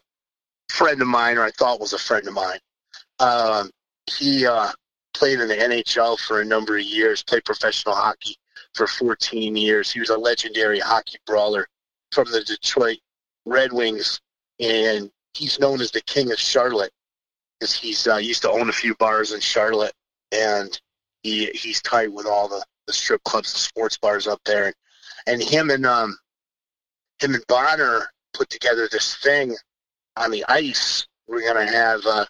friend of mine, or I thought was a friend of mine, um, he uh, played in the NHL for a number of years. Played professional hockey for 14 years. He was a legendary hockey brawler from the Detroit Red Wings, and he's known as the King of Charlotte because he's uh, used to own a few bars in Charlotte, and he he's tight with all the, the strip clubs and sports bars up there. And, and him and um him and Bonnar put together this thing on the ice. We're gonna have uh,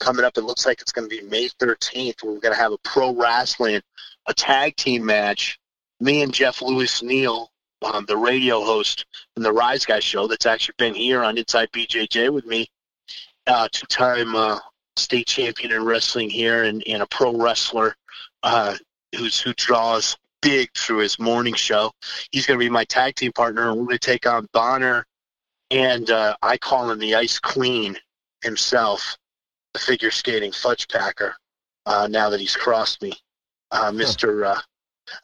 coming up. It looks like it's gonna be May 13th. We're gonna have a pro wrestling, a tag team match. Me and Jeff Lewis Neal, um, the radio host from the Rise Guy show, that's actually been here on Inside BJJ with me, uh, two-time uh, state champion in wrestling here, and, and a pro wrestler uh, who's who draws big through his morning show. He's going to be my tag team partner, and we're going to take on Bonnar, and uh, I call him the Ice Queen himself, the figure skating fudge packer. Uh, now that he's crossed me, uh, Mister uh,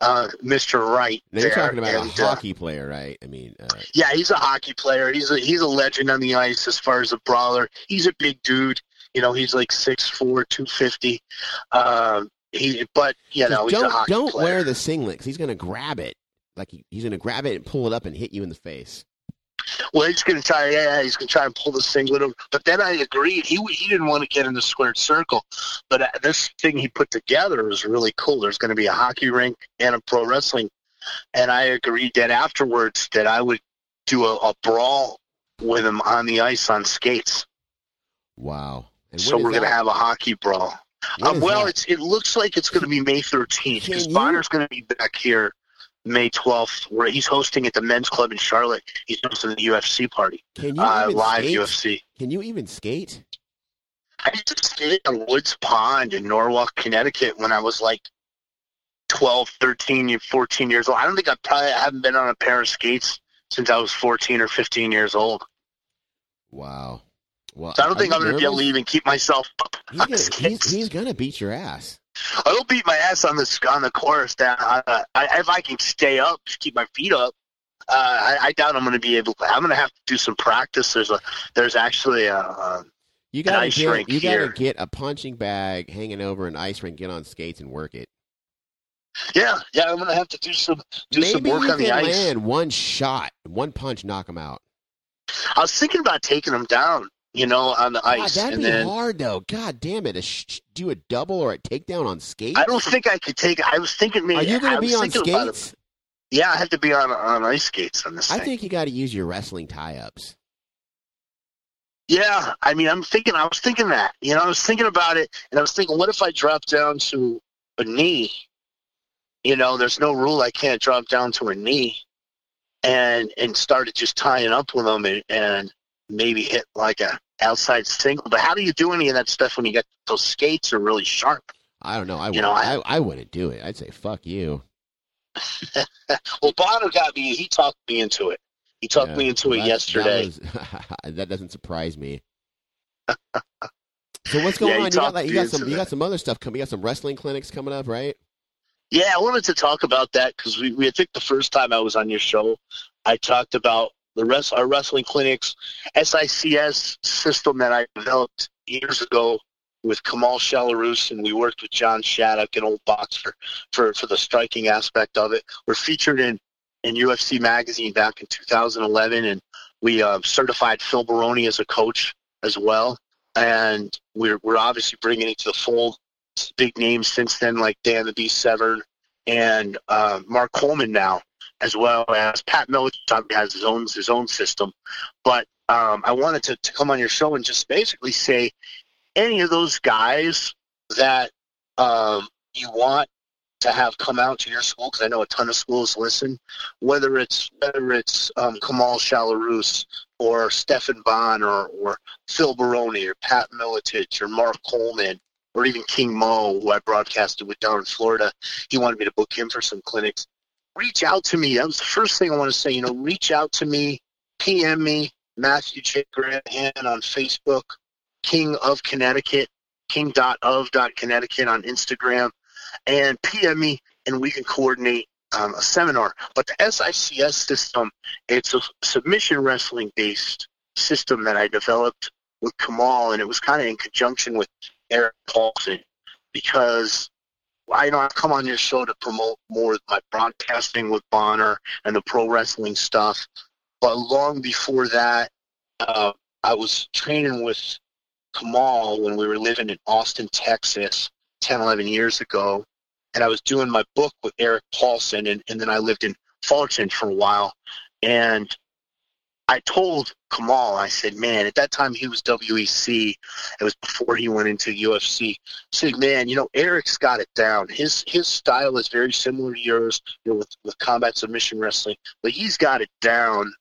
uh, Mister Wright. There, talking about and, a uh, hockey player, right? I mean, uh, yeah, he's a hockey player. He's a he's a legend on the ice as far as a brawler. He's a big dude. You know, he's like six four, two fifty. Um, he, but you know, he's don't hockey don't player. wear the singlet 'cause he's going to grab it. Like he, he's going to grab it and pull it up and hit you in the face. Well, he's going to try. Yeah, he's going to try and pull the singlet. over. But then I agreed. He he didn't want to get in the squared circle. But uh, this thing he put together is really cool. There's going to be a hockey rink and a pro wrestling, and I agreed that afterwards that I would do a, a brawl with him on the ice on skates. Wow. And so we're going to have a hockey brawl. Um, well, that? it's it looks like it's going to be May 13th Can because Bonnar's going to be back here May 12th, where he's hosting at the men's club in Charlotte. He's hosting the UFC party, Can you uh, even live skate? UFC. Can you even skate? I used to skate on Woods Pond in Norwalk, Connecticut when I was like 12, 13, 14 years old. I don't think I probably haven't been on a pair of skates since I was 14 or 15 years old. Wow. Well, So I don't think I'm going to be able to even keep myself up He's <laughs> on gonna, he's, skates. he's gonna beat your ass. I'll beat my ass on the on the course. Down, uh, I, if I can stay up, just keep my feet up. Uh, I, I doubt I'm going to be able. to. I'm going to have to do some practice. There's a there's actually a, a You gotta ice get you gotta get a punching bag hanging over an ice rink, get on skates and work it. yeah yeah. I'm going to have to do some do some Maybe work you on the ice. land one shot, one punch, knock him out. I was thinking about taking him down. You know, on the God, ice, that'd and be then hard though. God damn it! A sh- do a double or a takedown on skates. I don't think I could take. I was thinking maybe. Are you gonna be on skates? Yeah, I have to be on on ice skates on this I thing. think you got to use your wrestling tie-ups. Yeah, I mean, I'm thinking. I was thinking that. You know, I was thinking about it, and I was thinking, what if I drop down to a knee? You know, there's no rule I can't drop down to a knee, and and started just tying up with them, and, and maybe hit like a outside single. But how do you do any of that stuff when you got those skates are really sharp? I don't know. I You wouldn't, know, I, I- I wouldn't do it. I'd say fuck you. <laughs> Well, Bonnar got me. He talked me into it. He talked Yeah, me into well, it that- yesterday. That, was- <laughs> that doesn't surprise me. <laughs> so what's going Yeah, on? You got like, you got some you that. got some other stuff coming. You got some wrestling clinics coming up, right? Yeah, I wanted to talk about that because we, we I think the first time I was on your show, I talked about the rest our wrestling clinics, SICS system that I developed years ago with Kamal Shalorus, and we worked with John Shattuck, an old boxer, for for the striking aspect of it. We're featured in in UFC magazine back in 2011, and we uh, certified Phil Baroni as a coach as well. And we're we're obviously bringing it to the fold big names since then, like Dan the Beast Severn and uh, Mark Coleman now, as well as Pat Miletich has his own his own system. But um, I wanted to, to come on your show and just basically say any of those guys that um, you want to have come out to your school because I know a ton of schools listen. Whether it's whether it's um, Kamal Shalorus or Stefan Bond or, or Phil Baroni or Pat Miletich or Mark Coleman or even King Mo, who I broadcasted with down in Florida. He wanted me to book him for some clinics. Reach out to me. That was the first thing I want to say. You know, reach out to me, PM me, Matthew J. Granahan on Facebook, King of Connecticut, king.of.connecticut on Instagram, and PM me, and we can coordinate um, a seminar. But the SICS system, it's a submission wrestling based system that I developed with Kamal, and it was kind of in conjunction with Eric Paulson because I know I've come on your show to promote more my broadcasting with Bonnar and the pro wrestling stuff. But long before that, uh, I was training with Kamal when we were living in Austin, Texas, 10, 11 years ago. And I was doing my book with Eric Paulson, and, and then I lived in Fullerton for a while. And I told Kamal, I said, man, at that time he was WEC. It was before he went into UFC. I said, man, you know, Eric's got it down. His his style is very similar to yours, you know, with, with combat submission wrestling, but he's got it down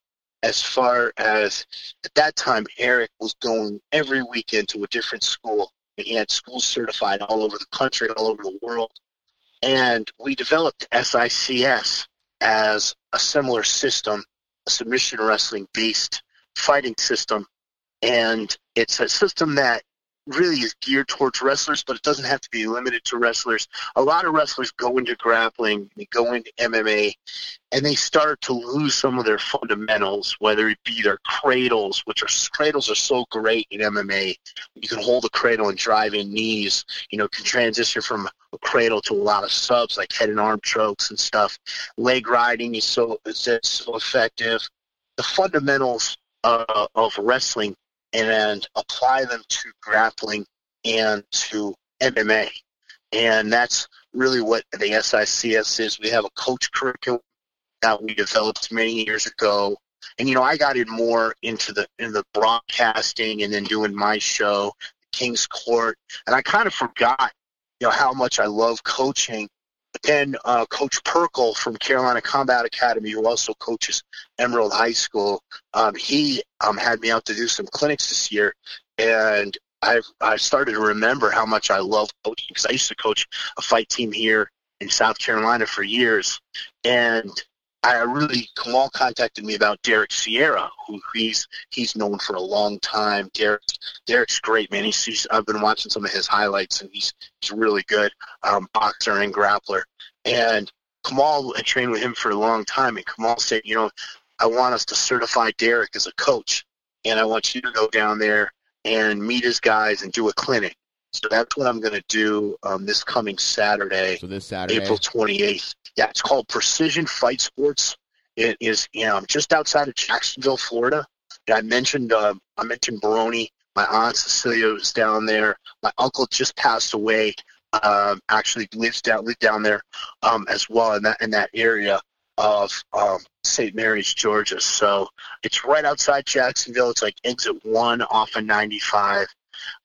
as far as at that time Eric was going every weekend to a different school. And he had schools certified all over the country, all over the world. And we developed SICS as a similar system submission wrestling based fighting system. And it's a system that really is geared towards wrestlers, but it doesn't have to be limited to wrestlers. A lot of wrestlers go into grappling, they go into MMA, and they start to lose some of their fundamentals, whether it be their cradles, which are cradles are so great in MMA. You can hold a cradle and drive in knees. You know, can transition from a cradle to a lot of subs like head and arm chokes and stuff. Leg riding is so is so effective. The fundamentals uh, of wrestling and apply them to grappling and to MMA. And that's really what the SICS is. We have a coach curriculum that we developed many years ago. And you know, I got in more into the in the broadcasting and then doing my show, King's Court, and I kind of forgot, you know, how much I love coaching. Then uh, Coach Perkle from Carolina Combat Academy, who also coaches Emerald High School, um, he um, had me out to do some clinics this year, and I I started to remember how much I love coaching because I used to coach a fight team here in South Carolina for years, and I really Kamal contacted me about Derek Sierra, who he's he's known for a long time. Derek Derek's great, man. He's, he's I've been watching some of his highlights, and he's he's really good um, boxer and grappler. And Kamal had trained with him for a long time, and Kamal said, you know, I want us to certify Derek as a coach, and I want you to go down there and meet his guys and do a clinic. So that's what I'm going to do um, this coming Saturday. So this Saturday. April 28th. Yeah, it's called Precision Fight Sports. It is, you know, just outside of Jacksonville, Florida. And I mentioned, uh, I mentioned Baroni. My aunt Cecilia was down there. My uncle just passed away. Um, actually lives down lived down there um, as well in that in that area. of um, St. Mary's, Georgia. So it's right outside Jacksonville. It's like exit one off of 95.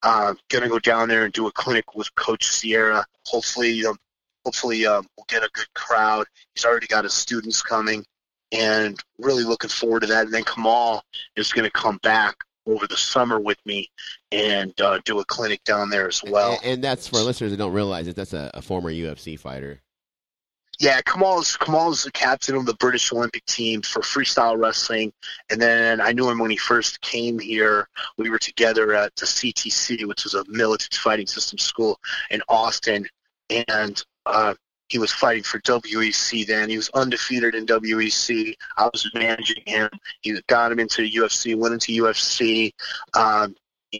Uh, gonna go down there and do a clinic with Coach Sierra. Hopefully, um, hopefully um, we'll get a good crowd. He's already got his students coming, and really looking forward to that. And then Kamal is going to come back over the summer with me and uh, do a clinic down there as well. And, and that's for listeners that don't realize it. That's a, a former UFC fighter. Yeah, Kamal is Kamal is the captain of the British Olympic team for freestyle wrestling, and then I knew him when he first came here. We were together at the CTC, which is a Miletich fighting system school in Austin, and uh, he was fighting for WEC then. He was undefeated in WEC. I was managing him. He got him into UFC, went into UFC, um,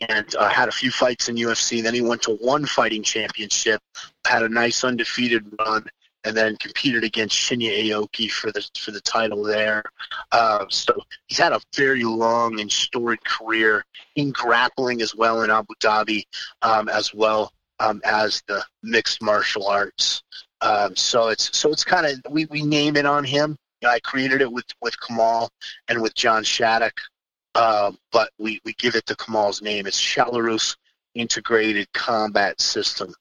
and uh, had a few fights in UFC. Then he went to one fighting championship, had a nice undefeated run, and then competed against Shinya Aoki for the for the title there. Uh, so he's had a very long and storied career in grappling as well in Abu Dhabi, um, as well um, as the mixed martial arts. Um, so it's so it's kind of we, we name it on him. I created it with with Kamal and with John Shattuck, uh, but we, we give it to Kamal's name. It's Shalorus Integrated Combat System,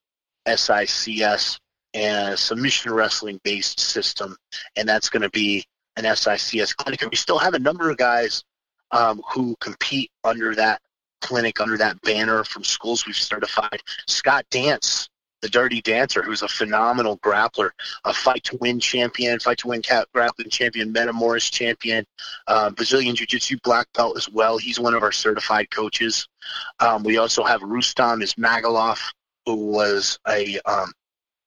SICS, and a submission wrestling based system, and that's going to be an SICS clinic. And we still have a number of guys um, who compete under that clinic, under that banner from schools we've certified. Scott Dance the Dirty Dancer, who's a phenomenal grappler, a fight to win champion, fight to win grappling champion, Metamoris champion, uh, Brazilian Jiu Jitsu black belt as well. He's one of our certified coaches. Um, we also have Rustam Ismagulov, who was a um,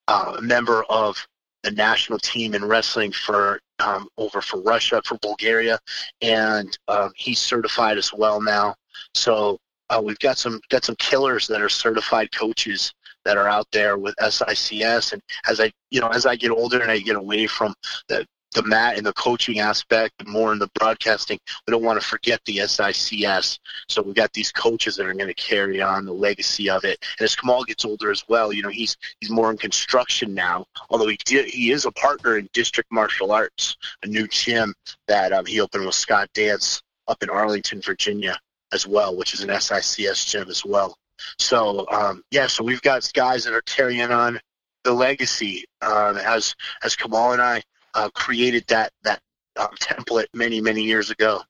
uh, member of the national team in wrestling for um, over for Russia, for Bulgaria, and uh, he's certified as well now. So uh, we've got some got some killers that are certified coaches that are out there with SICS. And as I, you know, as I get older and I get away from the the mat and the coaching aspect and more in the broadcasting, we don't want to forget the SICS. So we've got these coaches that are going to carry on the legacy of it. And as Kamal gets older as well, you know, he's he's more in construction now. Although he did, he is a partner in District Martial Arts, a new gym that um, he opened with Scott Dance up in Arlington, Virginia, as well, which is an SICS gym as well. So um, yeah, so we've got guys that are carrying on the legacy um, as as Kamal and I uh, created that that um, template many many years ago.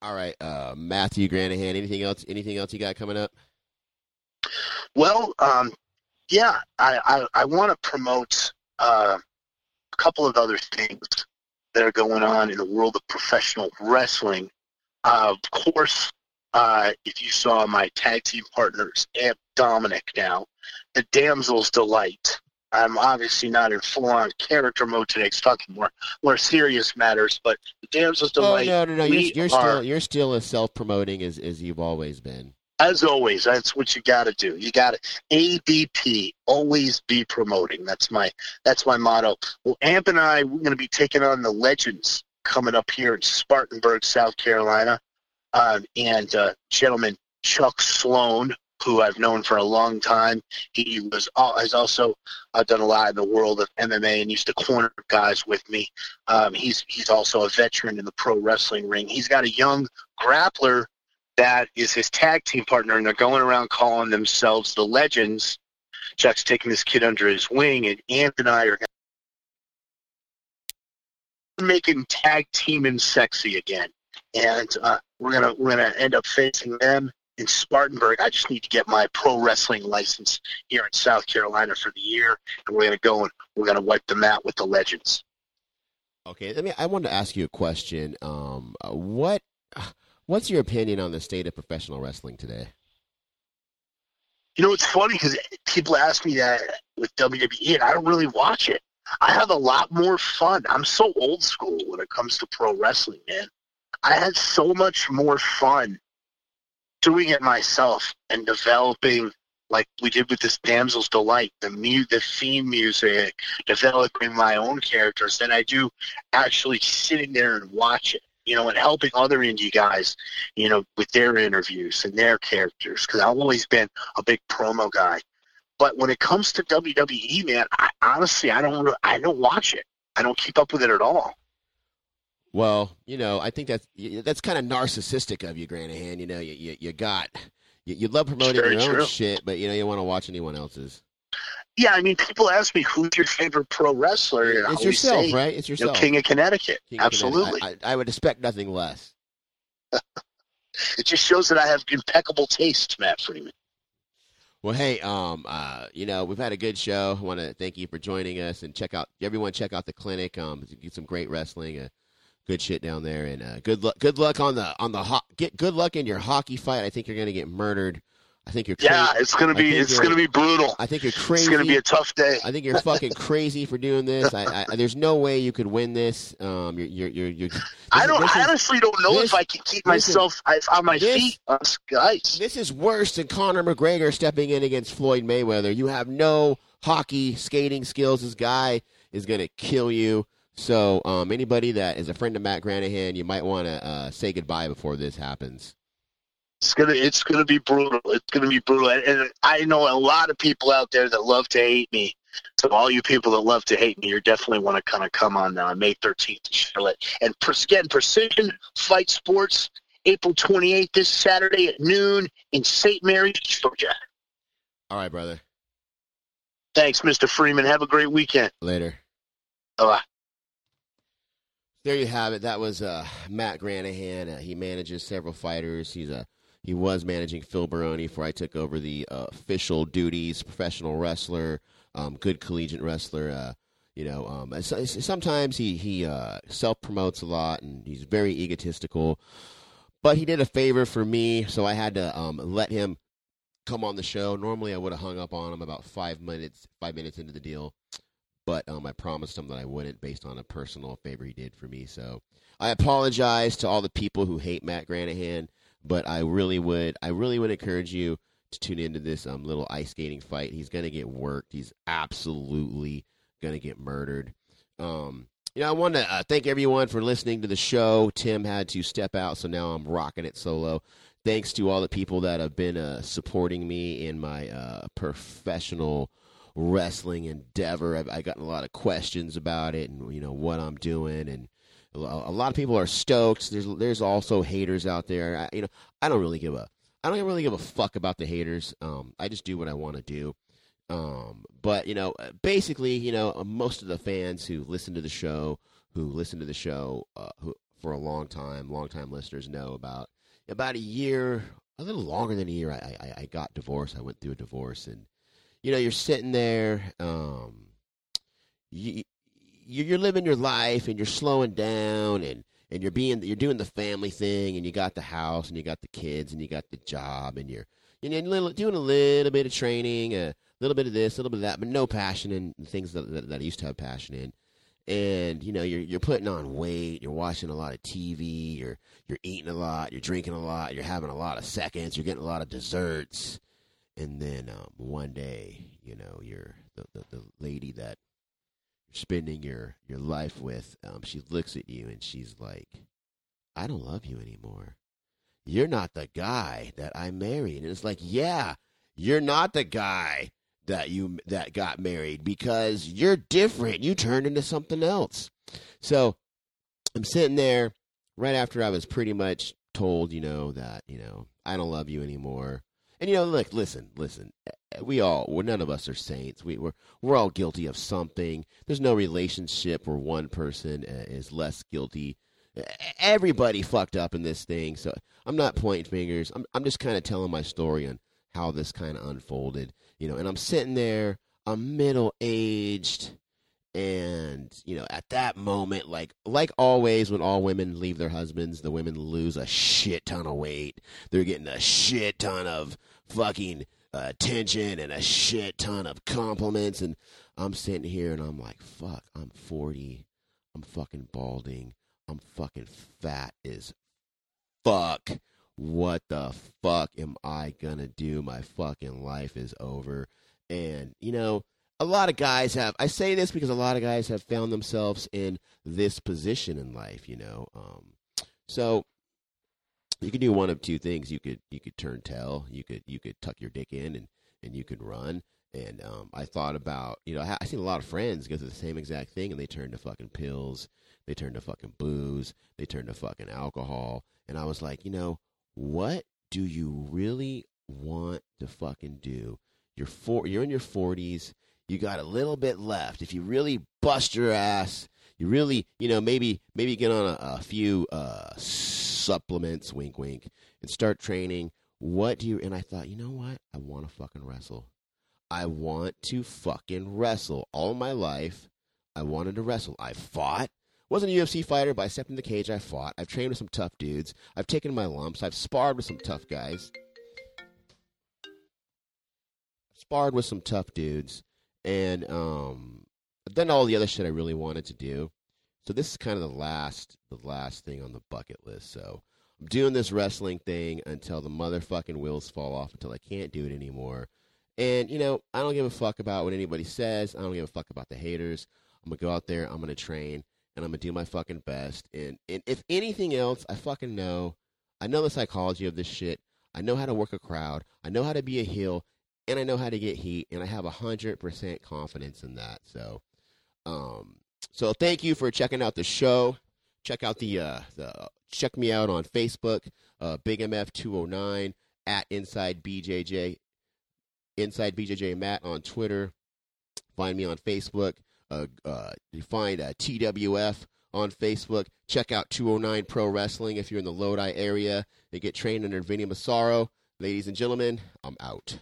All right, uh, Matthew Granahan. Anything else? Anything else you got coming up? Well, um, yeah, I I, I want to promote uh, a couple of other things that are going on in the world of professional wrestling. Uh, of course, uh, if you saw my tag team partners, Amp Dominic now, the Damsel's Delight. I'm obviously not in full on character mode today. It's talking more more serious matters, but the Damsel's Delight. Oh no, no, no! You're, you're are, still you're still as self promoting as as you've always been. As always, that's what you got to do. You got to ABP, always be promoting. That's my that's my motto. Well, Amp and I we're going to be taking on the Legends coming up here in Spartanburg, South Carolina um, and uh, gentleman Chuck Sloan, who I've known for a long time. He was has also uh, done a lot in the world of MMA and used to corner guys with me. Um, he's he's also a veteran in the pro wrestling ring. He's got a young grappler that is his tag team partner, and they're going around calling themselves the Legends. Chuck's taking this kid under his wing, and Ant and I are making tag teaming sexy again and uh, we're gonna we're gonna end up facing them in Spartanburg. I just need to get my pro wrestling license here in South Carolina for the year, and we're gonna go and we're gonna wipe them out with the legends. Okay, I mean, I wanted to ask you a question. Um, what what's your opinion on the state of professional wrestling today? You know, it's funny because people ask me that with WWE, and I don't really watch it. I have a lot more fun. I'm so old school when it comes to pro wrestling, man. I had so much more fun doing it myself and developing like we did with this damsel's delight the mu- the theme music developing my own characters than i do actually sitting there and watch it you know and helping other indie guys you know with their interviews and their characters because i've always been a big promo guy but when it comes to wwe man i honestly i don't i don't watch it I don't keep up with it at all. Well, you know, I think that's that's kind of narcissistic of you, Granahan. You know, you you, you got you, you love promoting your own shit, but you know you want to watch anyone else's. Yeah, I mean, people ask me who's your favorite pro wrestler. and It's yourself, say, right? It's You know, yourself. King of Connecticut. King of Absolutely. Connecticut. I, I, I would expect nothing less. <laughs> It just shows that I have impeccable taste, Matt Freeman. Well, hey, um, uh, you know, we've had a good show. I want to thank you for joining us and check out everyone. Check out the clinic. Um, get some great wrestling. Uh, good shit down there, and uh, good luck. Good luck on the on the ho- get good luck in your hockey fight. I think you're gonna get murdered. I think you're. Crazy. Yeah, it's gonna be it's gonna be brutal. I think you're crazy. It's gonna be a tough day. I think you're fucking crazy for doing this. I, I, there's no way you could win this. Um, you're, you're, you're, you're this I don't. I is- honestly don't know this- if I can keep myself I- on my this- feet on ice. This is worse than Conor McGregor stepping in against Floyd Mayweather. You have no hockey skating skills. This guy is going to kill you. So, um, anybody that is a friend of Matt Granahan, you might want to uh, say goodbye before this happens. It's gonna. It's gonna be brutal. It's gonna be brutal. And, and I know a lot of people out there that love to hate me. So all you people that love to hate me, you definitely want to kind of come on uh, May 13th in Charlotte. And again, Precision Fight Sports, April 28th, this Saturday at noon in St. Mary's, Georgia. All right, brother. Thanks, Mr. Freeman. Have a great weekend. Later. Bye. There you have it. That was uh, Matt Granahan. Uh, he manages several fighters. He's a he was managing Phil Baroni before I took over the uh, official duties. Professional wrestler, um, good collegiate wrestler. Uh, you know, um, sometimes he he uh, self promotes a lot and he's very egotistical. But he did a favor for me, so I had to um, let him come on the show. Normally, I would have hung up on him about five minutes five minutes into the deal but um, I promised him that I wouldn't based on a personal favor he did for me. So I apologize to all the people who hate Matt Granahan, but I really would, I really would encourage you to tune into this um, little ice skating fight. He's to get worked. He's absolutely to get murdered. Um, you know, I want to uh, thank everyone for listening to the show. Tim had to step out, so now I'm rocking it solo. Thanks to all the people that have been uh, supporting me in my uh, professional wrestling endeavor. I've, I've gotten a lot of questions about it, and you know what I'm doing, and a lot of people are stoked. There's there's also haters out there. I, you know, I don't really give a I don't really give a fuck about the haters. Um, I just do what I want to do. Um, but you know, basically, you know, most of the fans who listen to the show, who listen to the show, uh, who for a long time, long time listeners know about about a year, a little longer than a year. I I, I got divorced. I went through a divorce, and you know, you're sitting there, um, you- you're living your life, and you're slowing down, and and you're being you're doing the family thing, and you got the house, and you got the kids, and you got the job, and you're you know, little, doing a little bit of training, a little bit of this, a little bit of that, but no passion in things that, that, that I used to have passion in. And you know, you're you're putting on weight, you're watching a lot of TV, you're you're eating a lot, you're drinking a lot, you're having a lot of seconds, you're getting a lot of desserts, and then um, one day, you know, you're the, the, the lady that spending your, your life with, um, she looks at you and she's like, I don't love you anymore. You're not the guy that I married. And it's like, yeah, you're not the guy that you that got married because you're different. You turned into something else. So I'm sitting there right after I was pretty much told, you know, that, you know, I don't love you anymore. And you know, look, listen, listen. We all, we're none of us are saints. We, we're we're all guilty of something. There's no relationship where one person uh, is less guilty. Everybody fucked up in this thing. So I'm not pointing fingers. I'm I'm just kind of telling my story on how this kind of unfolded. You know, and I'm sitting there. I'm middle aged and you know at that moment like like always when all women leave their husbands the women lose a shit ton of weight they're getting a shit ton of fucking attention and a shit ton of compliments. And i'm sitting here and i'm like fuck i'm 40 i'm fucking balding. I'm fucking fat as fuck. What the fuck am i gonna do? My fucking life is over. And you know a lot of guys have i say this because a lot of guys have found themselves in this position in life you know um, so you could do one of two things. You could you could turn tail. You could you could tuck your dick in and and you could run. And um, I thought about, you know, I, I seen a lot of friends go through the same exact thing, and they turn to fucking pills, they turn to fucking booze, they turn to fucking alcohol, and I was like, you know, what do you really want to fucking do? You're four, you're in your forties, you got a little bit left. If you really bust your ass, you really, you know, maybe maybe get on a, a few uh, supplements, wink, wink, and start training. What do you? And I thought, you know what? I want to fucking wrestle. I want to fucking wrestle. All my life, I wanted to wrestle. I fought. Wasn't a UFC fighter, but I stepped in the cage. I fought. I've trained with some tough dudes. I've taken my lumps. I've sparred with some tough guys. Sparred with some tough dudes, and um, done all the other shit I really wanted to do. So this is kind of the last, the last thing on the bucket list. So I'm doing this wrestling thing until the motherfucking wheels fall off, until I can't do it anymore. And you know, I don't give a fuck about what anybody says. I don't give a fuck about the haters. I'm gonna go out there. I'm gonna train, and I'm gonna do my fucking best. And and if anything else, I fucking know. I know the psychology of this shit. I know how to work a crowd. I know how to be a heel, and I know how to get heat. And I have a hundred percent confidence in that. So, um, so thank you for checking out the show. Check out the uh the check me out on Facebook, uh, Big MF two oh nine at Inside BJJ. Inside BJJ Matt on Twitter. Find me on Facebook. Uh, uh, you find uh, TWF on Facebook. Check out 209 Pro Wrestling if you're in the Lodi area. They get trained under Vinny Massaro. Ladies and gentlemen, I'm out.